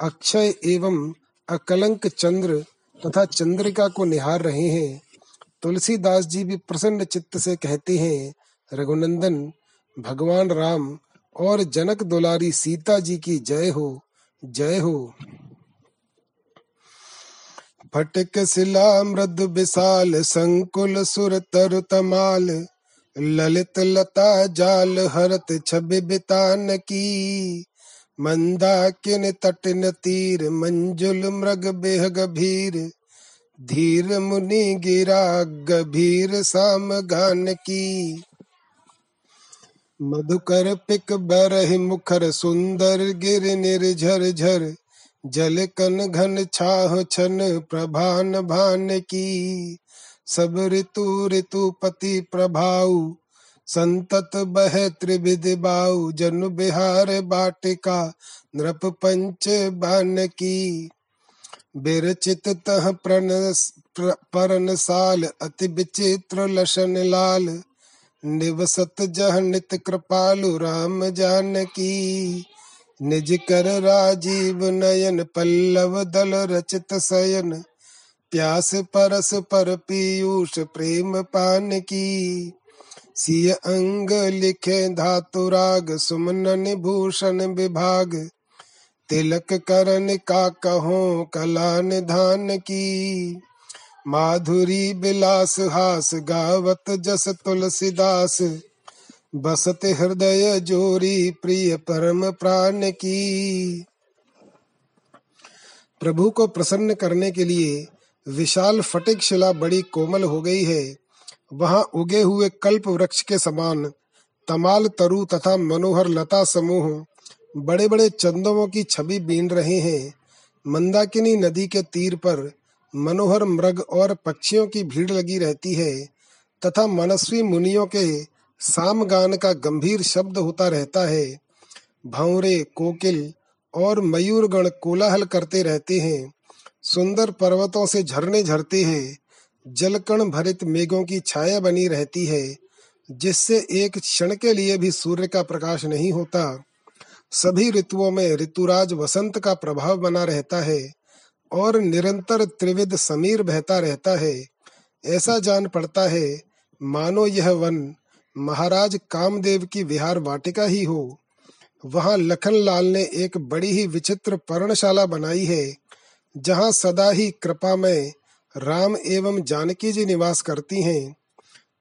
अक्षय एवं अकलंक चंद्र तथा चंद्रिका को निहार रहे हैं। तुलसीदास जी भी प्रसन्न चित्त से कहते हैं, रघुनंदन, भगवान राम और जनक दुलारी सीता जी की जय हो जय हो। फटक शिला मृद विशाल, संकुल सुर तरु तमाल ललित लता जाल हरत छवि बितान की, मंदा किन तट न तीर, मंजुल मृग बेह गभीर धीर मुनि गिरा गभीर साम गान की। मधुकर पिक बरह मुखर सुंदर गिर निर्झर झर, जल कन घन छाह छन प्रभान भान की। सब ऋतु ऋतु पति प्रभाऊ। संतत बह त्रिविध बाऊ, जन बिहार बाटिका, नृप पंच बान की। बिरचित तह प्रण परन साल, अति विचित्र लशन लाल। निवसत जह नित कृपालु, राम जान की। निज कर राजीव नयन, पल्लव दल रचित सयन। प्यास परस पर पीयूष प्रेम पान की। सिय अंग लिखे धातु राग सुमन भूषण विभाग। तिलक करन का कहो कला निधान की। माधुरी बिलास हास गावत जस तुलसीदास। बसत हृदय जोरी प्रिय परम प्राण की। प्रभु को प्रसन्न करने के लिए विशाल फटिक शिला बड़ी कोमल हो गई है। वहाँ उगे हुए कल्प वृक्ष के समान तमाल तरु तथा मनोहर लता समूह बड़े बड़े चंदों की छवि बीन रहे हैं। मंदाकिनी नदी के तीर पर मनोहर मृग और पक्षियों की भीड़ लगी रहती है तथा मनस्वी मुनियों के सामगान का गंभीर शब्द होता रहता है। भौरे कोकिल और मयूरगण कोलाहल करते रहते हैं। सुंदर पर्वतों से झरने झरते हैं, जलकण भरित मेघों की छाया बनी रहती है, जिससे एक क्षण के लिए भी सूर्य का प्रकाश नहीं होता। सभी ऋतुओं में ऋतुराज वसंत का प्रभाव बना रहता है और निरंतर त्रिविध समीर बहता रहता है। ऐसा जान पड़ता है, मानो यह वन महाराज कामदेव की विहार वाटिका ही हो। वहाँ लखन लाल ने एक बड़ी ही विचित्र पर्णशाला बनाई है। जहाँ सदा ही कृपा में राम एवं जानकी जी निवास करती हैं,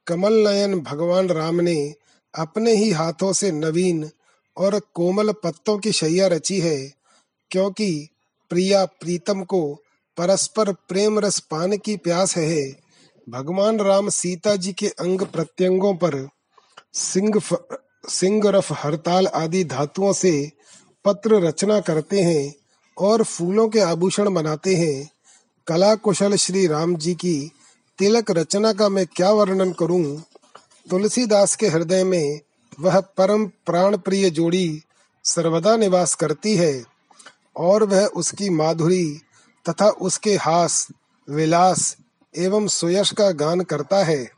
कमल नयन भगवान राम ने अपने ही हाथों से नवीन और कोमल पत्तों की शैया रची है, क्योंकि प्रिया प्रीतम को परस्पर प्रेम रस पान की प्यास है। भगवान राम सीता जी के अंग प्रत्यंगों पर सिंह सिंह रफ हरताल आदि धातुओं से पत्र रचना करते हैं। और फूलों के आभूषण बनाते हैं। कला कुशल श्री राम जी की तिलक रचना का मैं क्या वर्णन करूँ? तुलसीदास के हृदय में वह परम प्राण प्रिय जोड़ी सर्वदा निवास करती है और वह उसकी माधुरी तथा उसके हास, विलास एवं सुयश का गान करता है।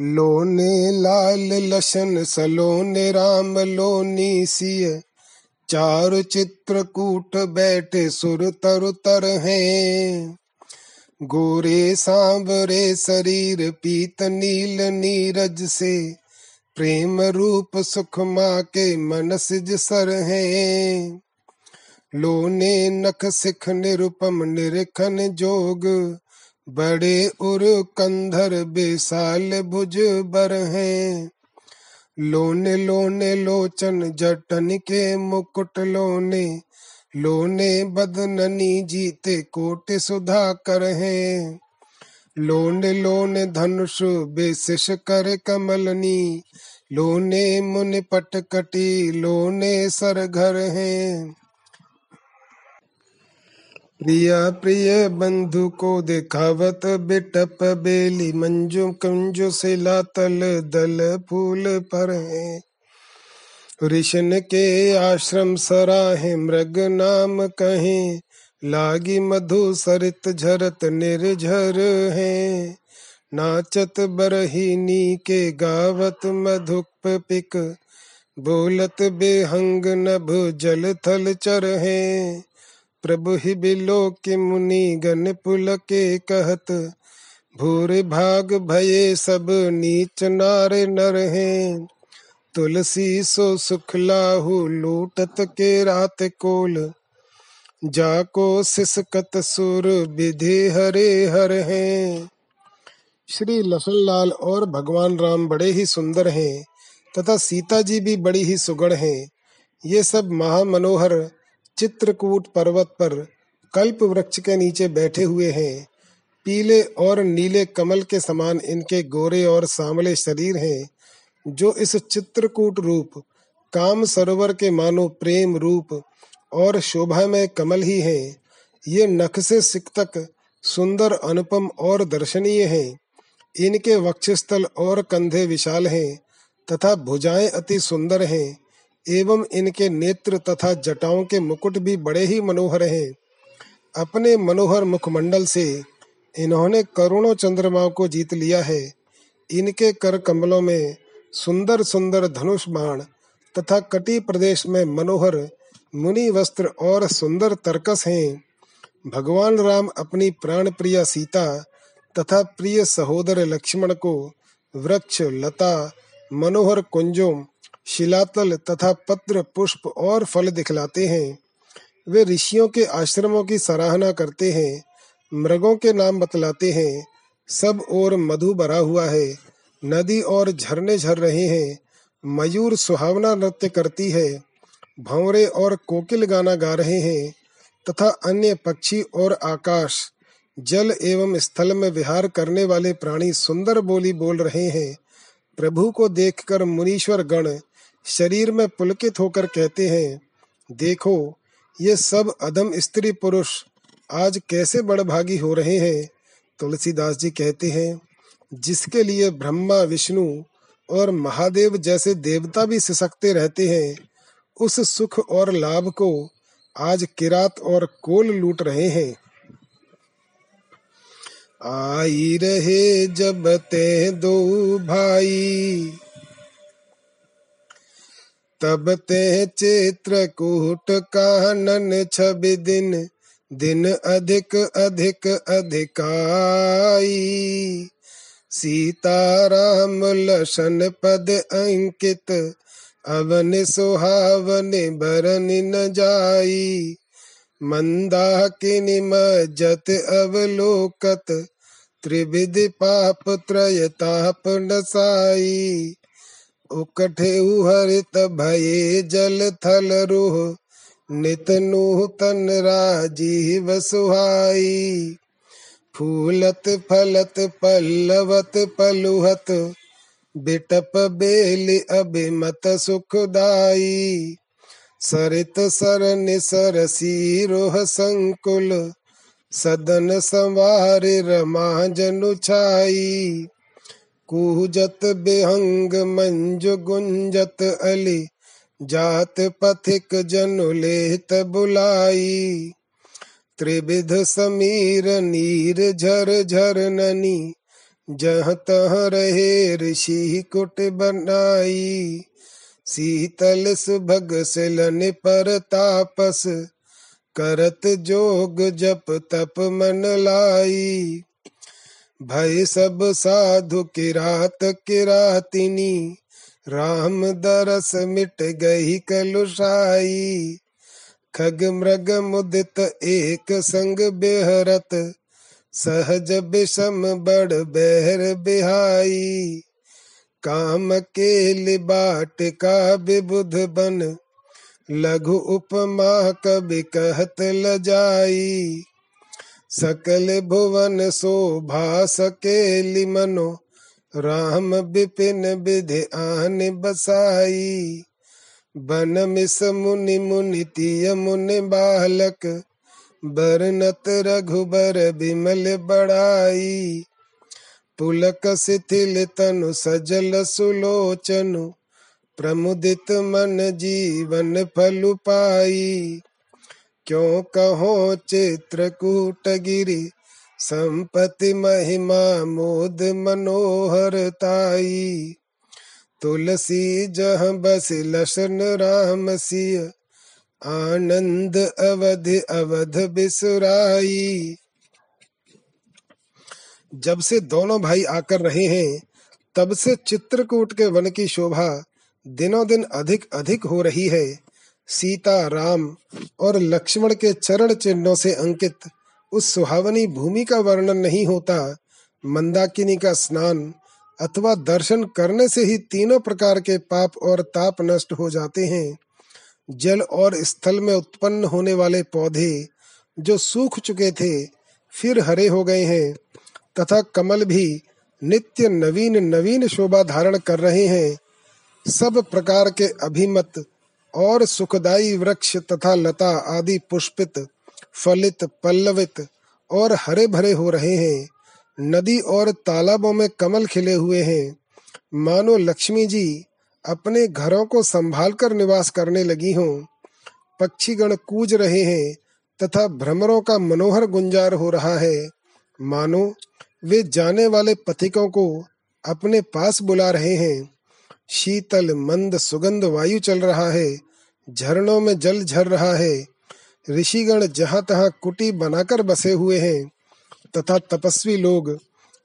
लोने लाल लशन, सलोने राम, लोनी सिय चार चित्रकूट बैठे सुर तर तर हैं। गोरे सांबरे शरीर पीत नील नीरज से, प्रेम रूप सुख माँ के मन सिज सर है। लोने नख सिख निरुपम निरखन जोग, बड़े उर कंधर बेसाल भुज बर हैं। लोने लोने लोचन जटन के मुकुट लोने लोने बदननी जीते कोट सुधा कर हैं लोने लोने धनुष बेसिश कर कमलनी, लोने मुन पटकटी लोने सर घर है प्रिय प्रिय बंधु को देखावत बिटप बेली मंजू कंजु सिला तल दल फूल पर ऋषन के आश्रम सराहे मृग नाम कहे, लागी मधु सरित झरत निर्झर है। नाचत बरहीनी के गावत मधुप पिक, बोलत बेहंग नभ जल थल चर है प्रभु ही बिलो के मुनि गण पुल के कहत, भूरे भाग भये सब नीच नारे नर हैं। तुलसी सो सुखलाहु लूटत के रात कोल जाको सिसकत सुर विधि हरे हर हैं। श्री लसन लाल और भगवान राम बड़े ही सुंदर हैं, तथा सीता जी भी बड़ी ही सुगढ़ हैं। ये सब महामनोहर चित्रकूट पर्वत पर कल्प वृक्ष के नीचे बैठे हुए हैं। पीले और नीले कमल के समान इनके गोरे और सांवले शरीर हैं, जो इस चित्रकूट रूप, काम सरोवर के मानो प्रेम रूप और शोभा में कमल ही है। ये नख से सिक तक सुंदर अनुपम और दर्शनीय हैं। इनके वक्षस्थल और कंधे विशाल हैं तथा भुजाएँ अति सुंदर हैं। एवं इनके नेत्र तथा जटाओं के मुकुट भी बड़े ही मनोहर हैं। अपने मनोहर मुखमंडल से इन्होंने करोड़ों चंद्रमाओं को जीत लिया है। इनके कर कमलों में सुंदर सुंदर धनुष बाण तथा कटी प्रदेश में मनोहर मुनि वस्त्र और सुंदर तर्कस हैं। भगवान राम अपनी प्राण प्रिय सीता तथा प्रिय सहोदर लक्ष्मण को वृक्ष, लता, मनोहर कुंजों शिलातल तथा पत्र, पुष्प और फल दिखलाते हैं। वे ऋषियों के आश्रमों की सराहना करते हैं, मृगों के नाम बतलाते हैं। सब और मधु भरा हुआ है, नदी और झरने झर रहे हैं, मयूर सुहावना नृत्य करती है, भंवरे और कोकिल गाना गा रहे हैं, तथा अन्य पक्षी और आकाश, जल एवं स्थल में विहार करने वाले प्राणी सुंदर बोली बोल रहे हैं। प्रभु को देखकर मुनीश्वर गण शरीर में पुलकित होकर कहते हैं, देखो, ये सब अदम स्त्री पुरुष आज कैसे बड़भागी हो रहे हैं? तुलसीदास जी कहते हैं, जिसके लिए ब्रह्मा, विष्णु और महादेव जैसे देवता भी सिसकते रहते हैं, उस सुख और लाभ को आज किरात और कोल लूट रहे हैं। आई रहे जब ते दो भाई तब ते चित्रकूट कानन छबि दिन दिन अधिक अधिक अधिकाई। सीता राम लशन पद अंकित, अवन सुहावन बरन न जाई। मंदाकिनी मज्जत अवलोकत, त्रिविधि पाप त्रय ताप नसाई। उकठे हरित भये जल थल रोह, नित नूतन राजीव सुहाई। फूलत फलत पल्लवत पलुहत, बिटप बेल अभिमत सुखदाई। सरित सरन सरसी रोह संकुल, सदन संवार रमा जनु छाई। कुजत बेहंग मंजु गुंजत अली, जात पथिक जनु लेत बुलाई। त्रिविध समीर नीर झर झर ननी, जह तह रहे ऋषि कुट बनाई। शीतल सुभग सिलन पर तापस, करत जोग जप तप मन लाई। भय सब साधु किरात किरातिनी राम दरस मिट गई कलुषाई। खग मृग मुदित एक संग बेहरत, सहज विषम बड़ बहर बिहाई। काम के लिबाट का विबुध बन, लघु उपमा कवि कहत ल जाई सकल भुवन शोभा सकेली मनो, राम विपिन विधि आन बसाई। बन मिस मुनि मुनि तिय मुनि बालक, बरनत रघुबर बिमल बड़ाई। पुलक शिथिल तनु सजल सुलोचनु, प्रमुदित मन जीवन फल पाई। क्यों कहो चित्रकूट गिरी संपत्ति, महिमा, मोद मनोहरताई तुलसी, जह, बस, लसन, राम सिय आनंद, अवध अवध, बिसुराई। जब से दोनों भाई आकर रहे हैं, तब से चित्रकूट के वन की शोभा दिनों दिन अधिक अधिक हो रही है। सीता, राम और लक्ष्मण के चरण चिन्हों से अंकित उस सुहावनी भूमि का वर्णन नहीं होता। मंदाकिनी का स्नान अथवा दर्शन करने से ही तीनों प्रकार के पाप और ताप नष्ट हो जाते हैं। जल और स्थल में उत्पन्न होने वाले पौधे जो सूख चुके थे, फिर हरे हो गए हैं, तथा कमल भी नित्य नवीन नवीन शोभा धारण कर रहे हैं। सब प्रकार के अभिमत और सुखदाई वृक्ष तथा लता आदि पुष्पित, फलित, पल्लवित और हरे भरे हो रहे हैं। नदी और तालाबों में कमल खिले हुए हैं। मानो लक्ष्मी जी अपने घरों को संभाल कर निवास करने लगी हों। पक्षीगण कूज रहे हैं तथा भ्रमरों का मनोहर गुंजार हो रहा है। मानो वे जाने वाले पथिकों को अपने पास बुला रहे हैं। शीतल मंद सुगंध वायु चल रहा है, झरनों में जल झर रहा है। ऋषिगण जहाँ तहाँ कुटी बनाकर बसे हुए हैं, तथा तपस्वी लोग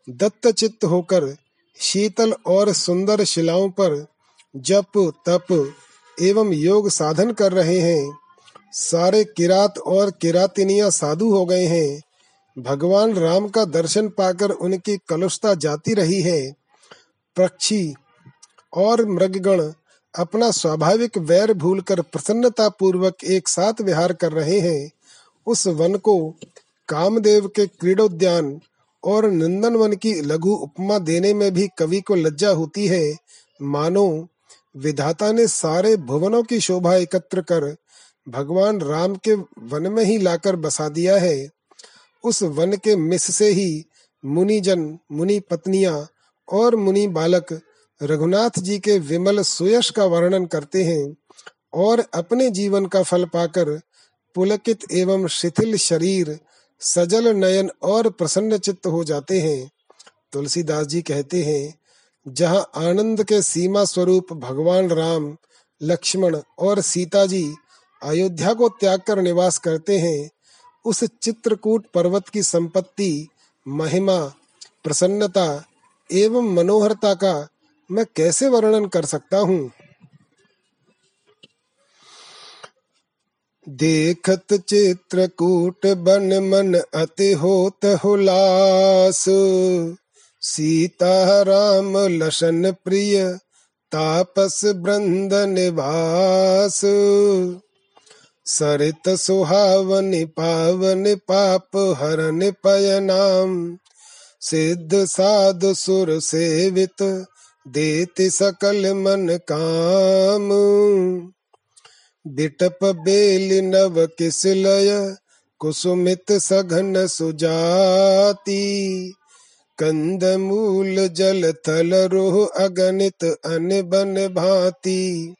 दत्त चित्त होकर शीतल और सुंदर शिलाओं पर जप, तप एवं योग साधन कर रहे हैं। सारे किरात और किरातिनिया साधु हो गए हैं। भगवान राम का दर्शन पाकर उनकी कलुषता जाती रही है। पक्षी और मृगगण अपना स्वाभाविक वैर भूलकर प्रसन्नता पूर्वक एक साथ विहार कर रहे हैं। उस वन को कामदेव के क्रीडोद्यान और नंदन वन की लघु उपमा देने में भी कवि को लज्जा होती है। मानो, विधाता ने सारे भुवनों की शोभा एकत्र कर भगवान राम के वन में ही लाकर बसा दिया है। उस वन के मिस से ही मुनि जन मुनि पत्नियाँ और मुनि बालक रघुनाथ जी के विमल सुयश का वर्णन करते हैं और अपने जीवन का फल पाकर पुलकित एवं शिथिल शरीर, सजल नयन और प्रसन्न चित्त हो जाते हैं। तुलसीदास जी कहते हैं, जहाँ आनंद के सीमा स्वरूप भगवान राम, लक्ष्मण और सीता जी अयोध्या को त्याग कर निवास करते हैं, उस चित्रकूट पर्वत की संपत्ति, महिमा, प्रसन्नता एवं मनोहरता का मैं कैसे वर्णन कर सकता हूँ? देखत चित्रकूट बन मन अति होत हुलास। सीता राम लसन प्रिय, तापस वृंद निवास। सरित सुहावन पावन पाप हरन पयनाम सिद्ध साध सुर सेवित देति सकल मन काम। बिटप बेल नव किस लय, कुसुमित सघन सुजाति। कंद मूल जल थल रोह अगणित अन बन भांति।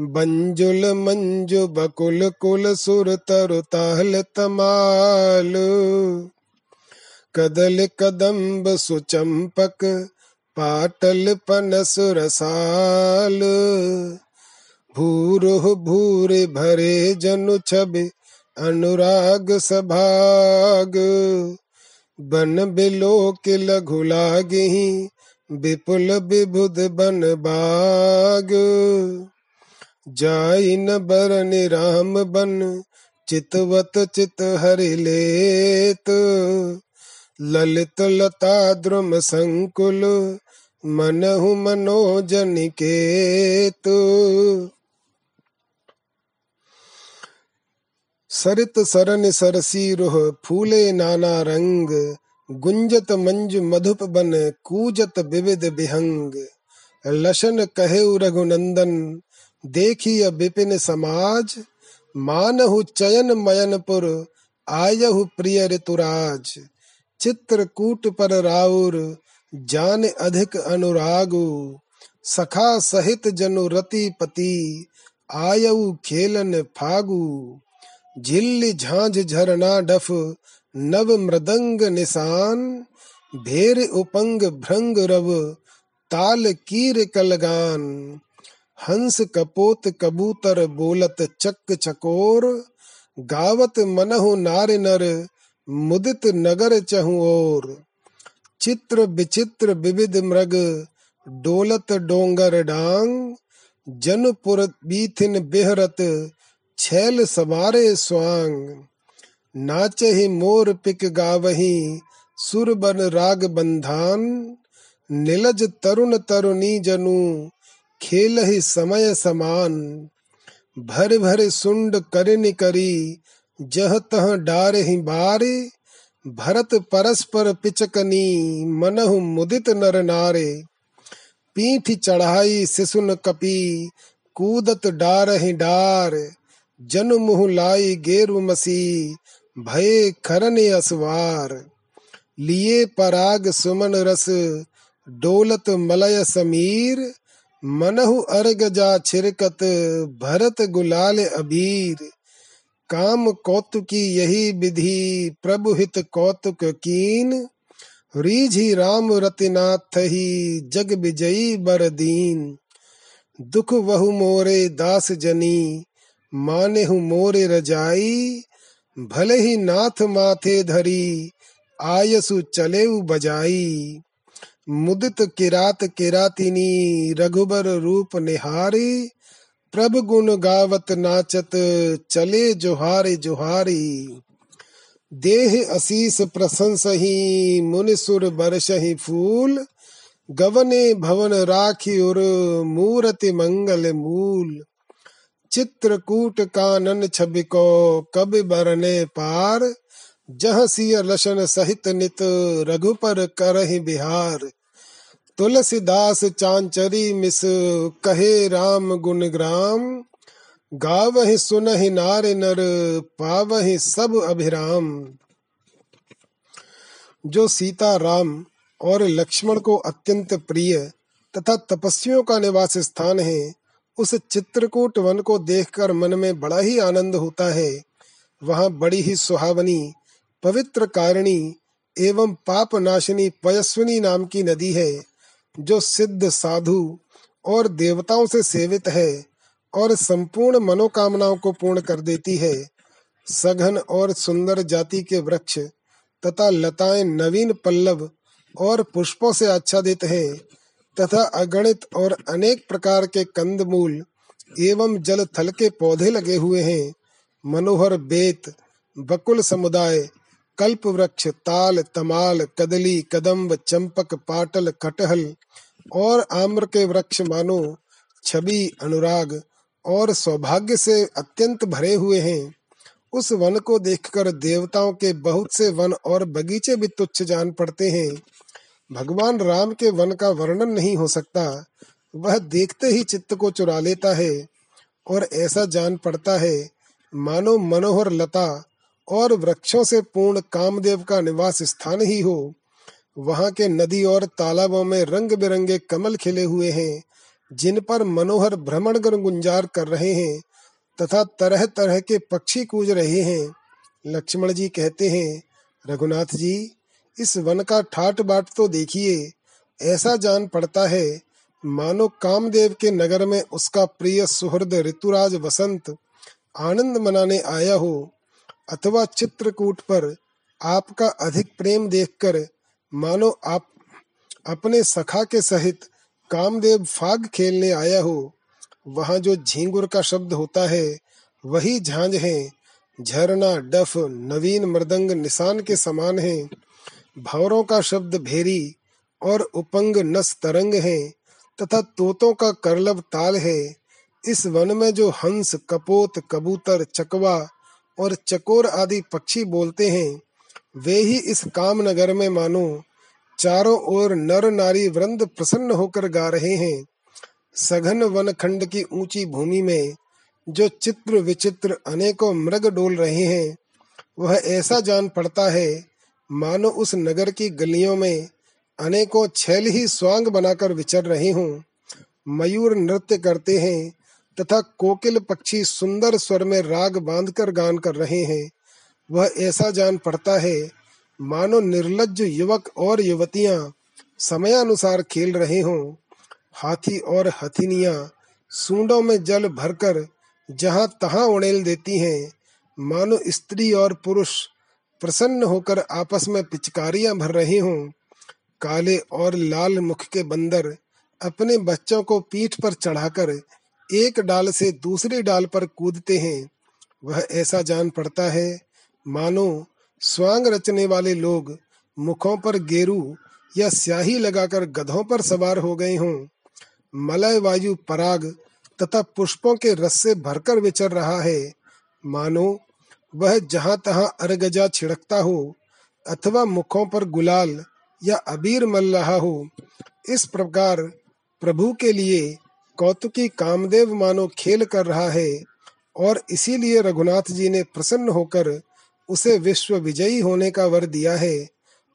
बंजुल मंजु बकुल कुल सुर तरु ताहल तमाल। कदल कदम्ब सुचंपक पाटल पनस रसाल भूरुह भूर भरे जनु छबि अनुराग सभाग। बन बिलो के लघु लागे विपुल विभुद बन बाग। जाई न बरन राम बन, चितवत चित हरि लेत। ललित लता द्रुम संकुल मनहु मनोजन केतु सरित सरन सरसी रुह फूले नाना रंग। गुंजत मंज मधुप बन कूजत विविध विहंग लशन कहे रघुनंदन, देखिय विपिन समाज। मानहु चयन मयनपुर आयहु प्रिय ऋतुराज। चित्रकूट पर राउर जान अधिक अनुरागु, सखा सहित जनु रति पति आयु खेलन फागु। झिल्ली झांझ झरना डफ, नव मृदंग निशान। भेर उपंग भ्रंग रव, ताल कीर कलगान। हंस कपोत कबूतर बोलत चक चकोर। गावत मनहु नार नर, मुदित नगर चहु और चित्र विचित्र विविध मृग, डोलत डोंगर डांग जनपुर बीथिन बेहरत, छैल समारे स्वांग। नाचे ही मोर पिक गावही, सुरबन राग बंधान। निलज तरुण तरुणी जनु खेल ही समय समान। भर भर सुंड करिन करी, जह तह डार ही बारे भरत परस्पर पिचकनी, मनहु मुदित नर नारे। पीठ चढ़ाई शिशुन कपी, कूदत डार ही डार। जन मुह लाई गेरु मसी, भय खरन असवार। लिए पराग सुमन रस, डोलत मलय समीर। मनहु अर्ग जा छिरकत, भरत गुलाल अबीर। काम कौतुकी यही विधि, प्रभु हित कौतुक कीन। रीझी राम रतिनाथ ही, जग विजयी बर दीन। दुख वहु मोरे दास जनी माने हु मोरे रजाई। भले ही नाथ माथे धरी, आयसु चले बजाई। मुदित किरात किरातिनी, रघुबर रूप निहारी। प्रभ गुण गावत नाचत, चले जोहारे जोहारी। देह असीस प्रशंस ही मुनिसुर बरस ही फूल। गवने भवन राखी उर, मूर्ति मंगल मूल। चित्रकूट कानन छबिको, कब बरने पार। जह सिय लशन सहित नित, रघुपर करहि बिहार। तुलसीदास चांचरी मिस कहे राम गुण ग्राम। गावहि सुनहि नार नर, पावहि सब अभिराम। जो सीता राम और लक्ष्मण को अत्यंत प्रिय तथा तपस्वियों का निवास स्थान है, उस चित्रकूट वन को देखकर मन में बड़ा ही आनंद होता है। वहाँ बड़ी ही सुहावनी, पवित्र कारिणी एवं पाप नाशिनी पयस्विनी नाम की नदी है। जो सिद्ध साधु और देवताओं से सेवित है और संपूर्ण मनोकामनाओं को पूर्ण कर देती है, सघन और सुंदर जाति के वृक्ष तथा लताएँ नवीन पल्लव और पुष्पों से आच्छादित हैं, तथा अगणित और अनेक प्रकार के कंदमूल एवं जल थल के पौधे लगे हुए हैं। मनोहर बेत, बकुल समुदाय कल्प वृक्ष ताल, तमाल, कदली कदम्ब चंपक, पाटल, कटहल और आम्र के वृक्ष मानो छवि अनुराग और सौभाग्य से अत्यंत भरे हुए हैं। उस वन को देखकर देवताओं के बहुत से वन और बगीचे भी तुच्छ जान पड़ते हैं। भगवान राम के वन का वर्णन नहीं हो सकता। वह देखते ही चित्त को चुरा लेता है और ऐसा जान पड़ता है, मानो मनोहर लता और वृक्षों से पूर्ण कामदेव का निवास स्थान ही हो, वहाँ के नदी और तालाबों में रंग बिरंगे कमल खिले हुए हैं, जिन पर मनोहर भ्रमण गुंजार कर रहे हैं, तथा तरह तरह के पक्षी कूज रहे हैं। लक्ष्मण जी कहते हैं, रघुनाथ जी, इस वन का ठाट बाट तो देखिए, ऐसा जान पड़ता है, मानो कामदेव के नगर में उसका प्रिय सुहृद ऋतुराज वसंत आनंद मनाने आया हो अथवा चित्रकूट पर आपका अधिक प्रेम देखकर मानो आप अपने सखा के सहित कामदेव फाग खेलने आया हो, वहाँ जो झींगुर का शब्द होता है, वही झांझ है। झरना, डफ, नवीन मृदंग निशान के समान है। भवरों का शब्द भेरी और उपंग नस तरंग है, तथा तोतों का करलब ताल है। इस वन में जो हंस, कपोत, कबूतर, चकवा और चकोर आदि पक्षी बोलते हैं, वे ही इस काम नगर में मानो, चारों ओर नर नारी वृंद प्रसन्न होकर गा रहे हैं। सघन वन खंड की ऊँची भूमि में, जो चित्र विचित्र अनेकों मृग डोल रहे हैं, वह ऐसा जान पड़ता है, मानो उस नगर की गलियों में अनेकों छैल ही स्वांग बनाकर विचर रहे हों। मयूर नृत्य करते हैं तथा कोकिल पक्षी सुंदर स्वर में राग बांधकर गान कर रहे हैं। वह ऐसा जान पड़ता है, मानो निर्लज युवक और युवतियाँ समयानुसार खेल रहे हों। हाथी और हथिनिया सूंडों में जल भरकर जहाँ तहां उड़ेल देती हैं, मानो स्त्री और पुरुष प्रसन्न होकर आपस में पिचकारियाँ भर रहे हों। काले और लाल मुख के बंदर अपने बच्चों को पीठ पर चढ़ाकर एक डाल से दूसरी डाल पर कूदते हैं, वह ऐसा जान पड़ता है, मानो स्वांग रचने वाले लोग मुखों पर गेरू या स्याही लगाकर गधों पर सवार हो गए हों। मलय वायु पराग तथा पुष्पों के रस से भरकर विचर रहा है। मानो वह जहाँ तहां अरगजा छिड़कता हो, अथवा मुखों पर गुलाल या अबीर मल रहा हो, इस प्रकार प्रभु के लिए कौतुकी कामदेव मानो खेल कर रहा है और इसीलिए रघुनाथ जी ने प्रसन्न होकर उसे विश्व विजयी होने का वर दिया है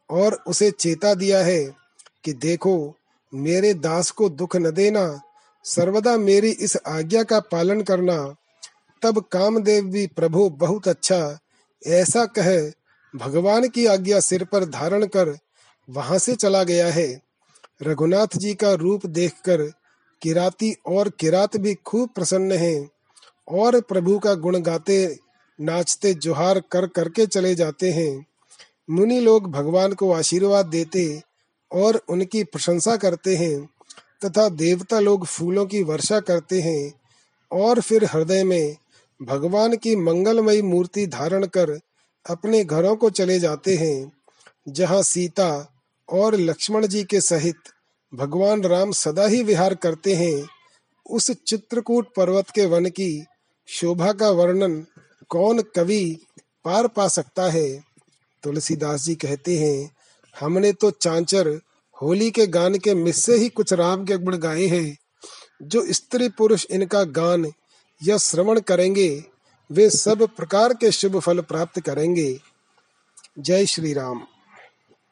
और उसे चेता दिया है कि देखो, मेरे दास को दुख न देना, सर्वदा मेरी इस आज्ञा का पालन करना, तब कामदेव भी प्रभु बहुत अच्छा ऐसा कह भगवान की आज्ञा सिर पर धारण कर वहाँ से चला गया है। रघुनाथ जी का रूप देखकर किराती और किरात भी खूब प्रसन्न हैं। और प्रभु का गुण गाते, नाचते, जोहार कर करके चले जाते हैं। मुनि लोग भगवान को आशीर्वाद देते और उनकी प्रशंसा करते हैं तथा देवता लोग फूलों की वर्षा करते हैं। और फिर हृदय में भगवान की मंगलमयी मूर्ति धारण कर अपने घरों को चले जाते हैं, जहाँ सीता और लक्ष्मण जी के सहित भगवान राम सदा ही विहार करते हैं। उस चित्रकूट पर्वत के वन की शोभा का वर्णन कौन कवि पार पा सकता है? तुलसीदास जी कहते हैं, हमने तो चांचर होली के गान के मिस्से ही कुछ राम के गुण गाए हैं। जो स्त्री पुरुष इनका गान या श्रवण करेंगे, वे सब प्रकार के शुभ फल प्राप्त करेंगे। जय श्री राम।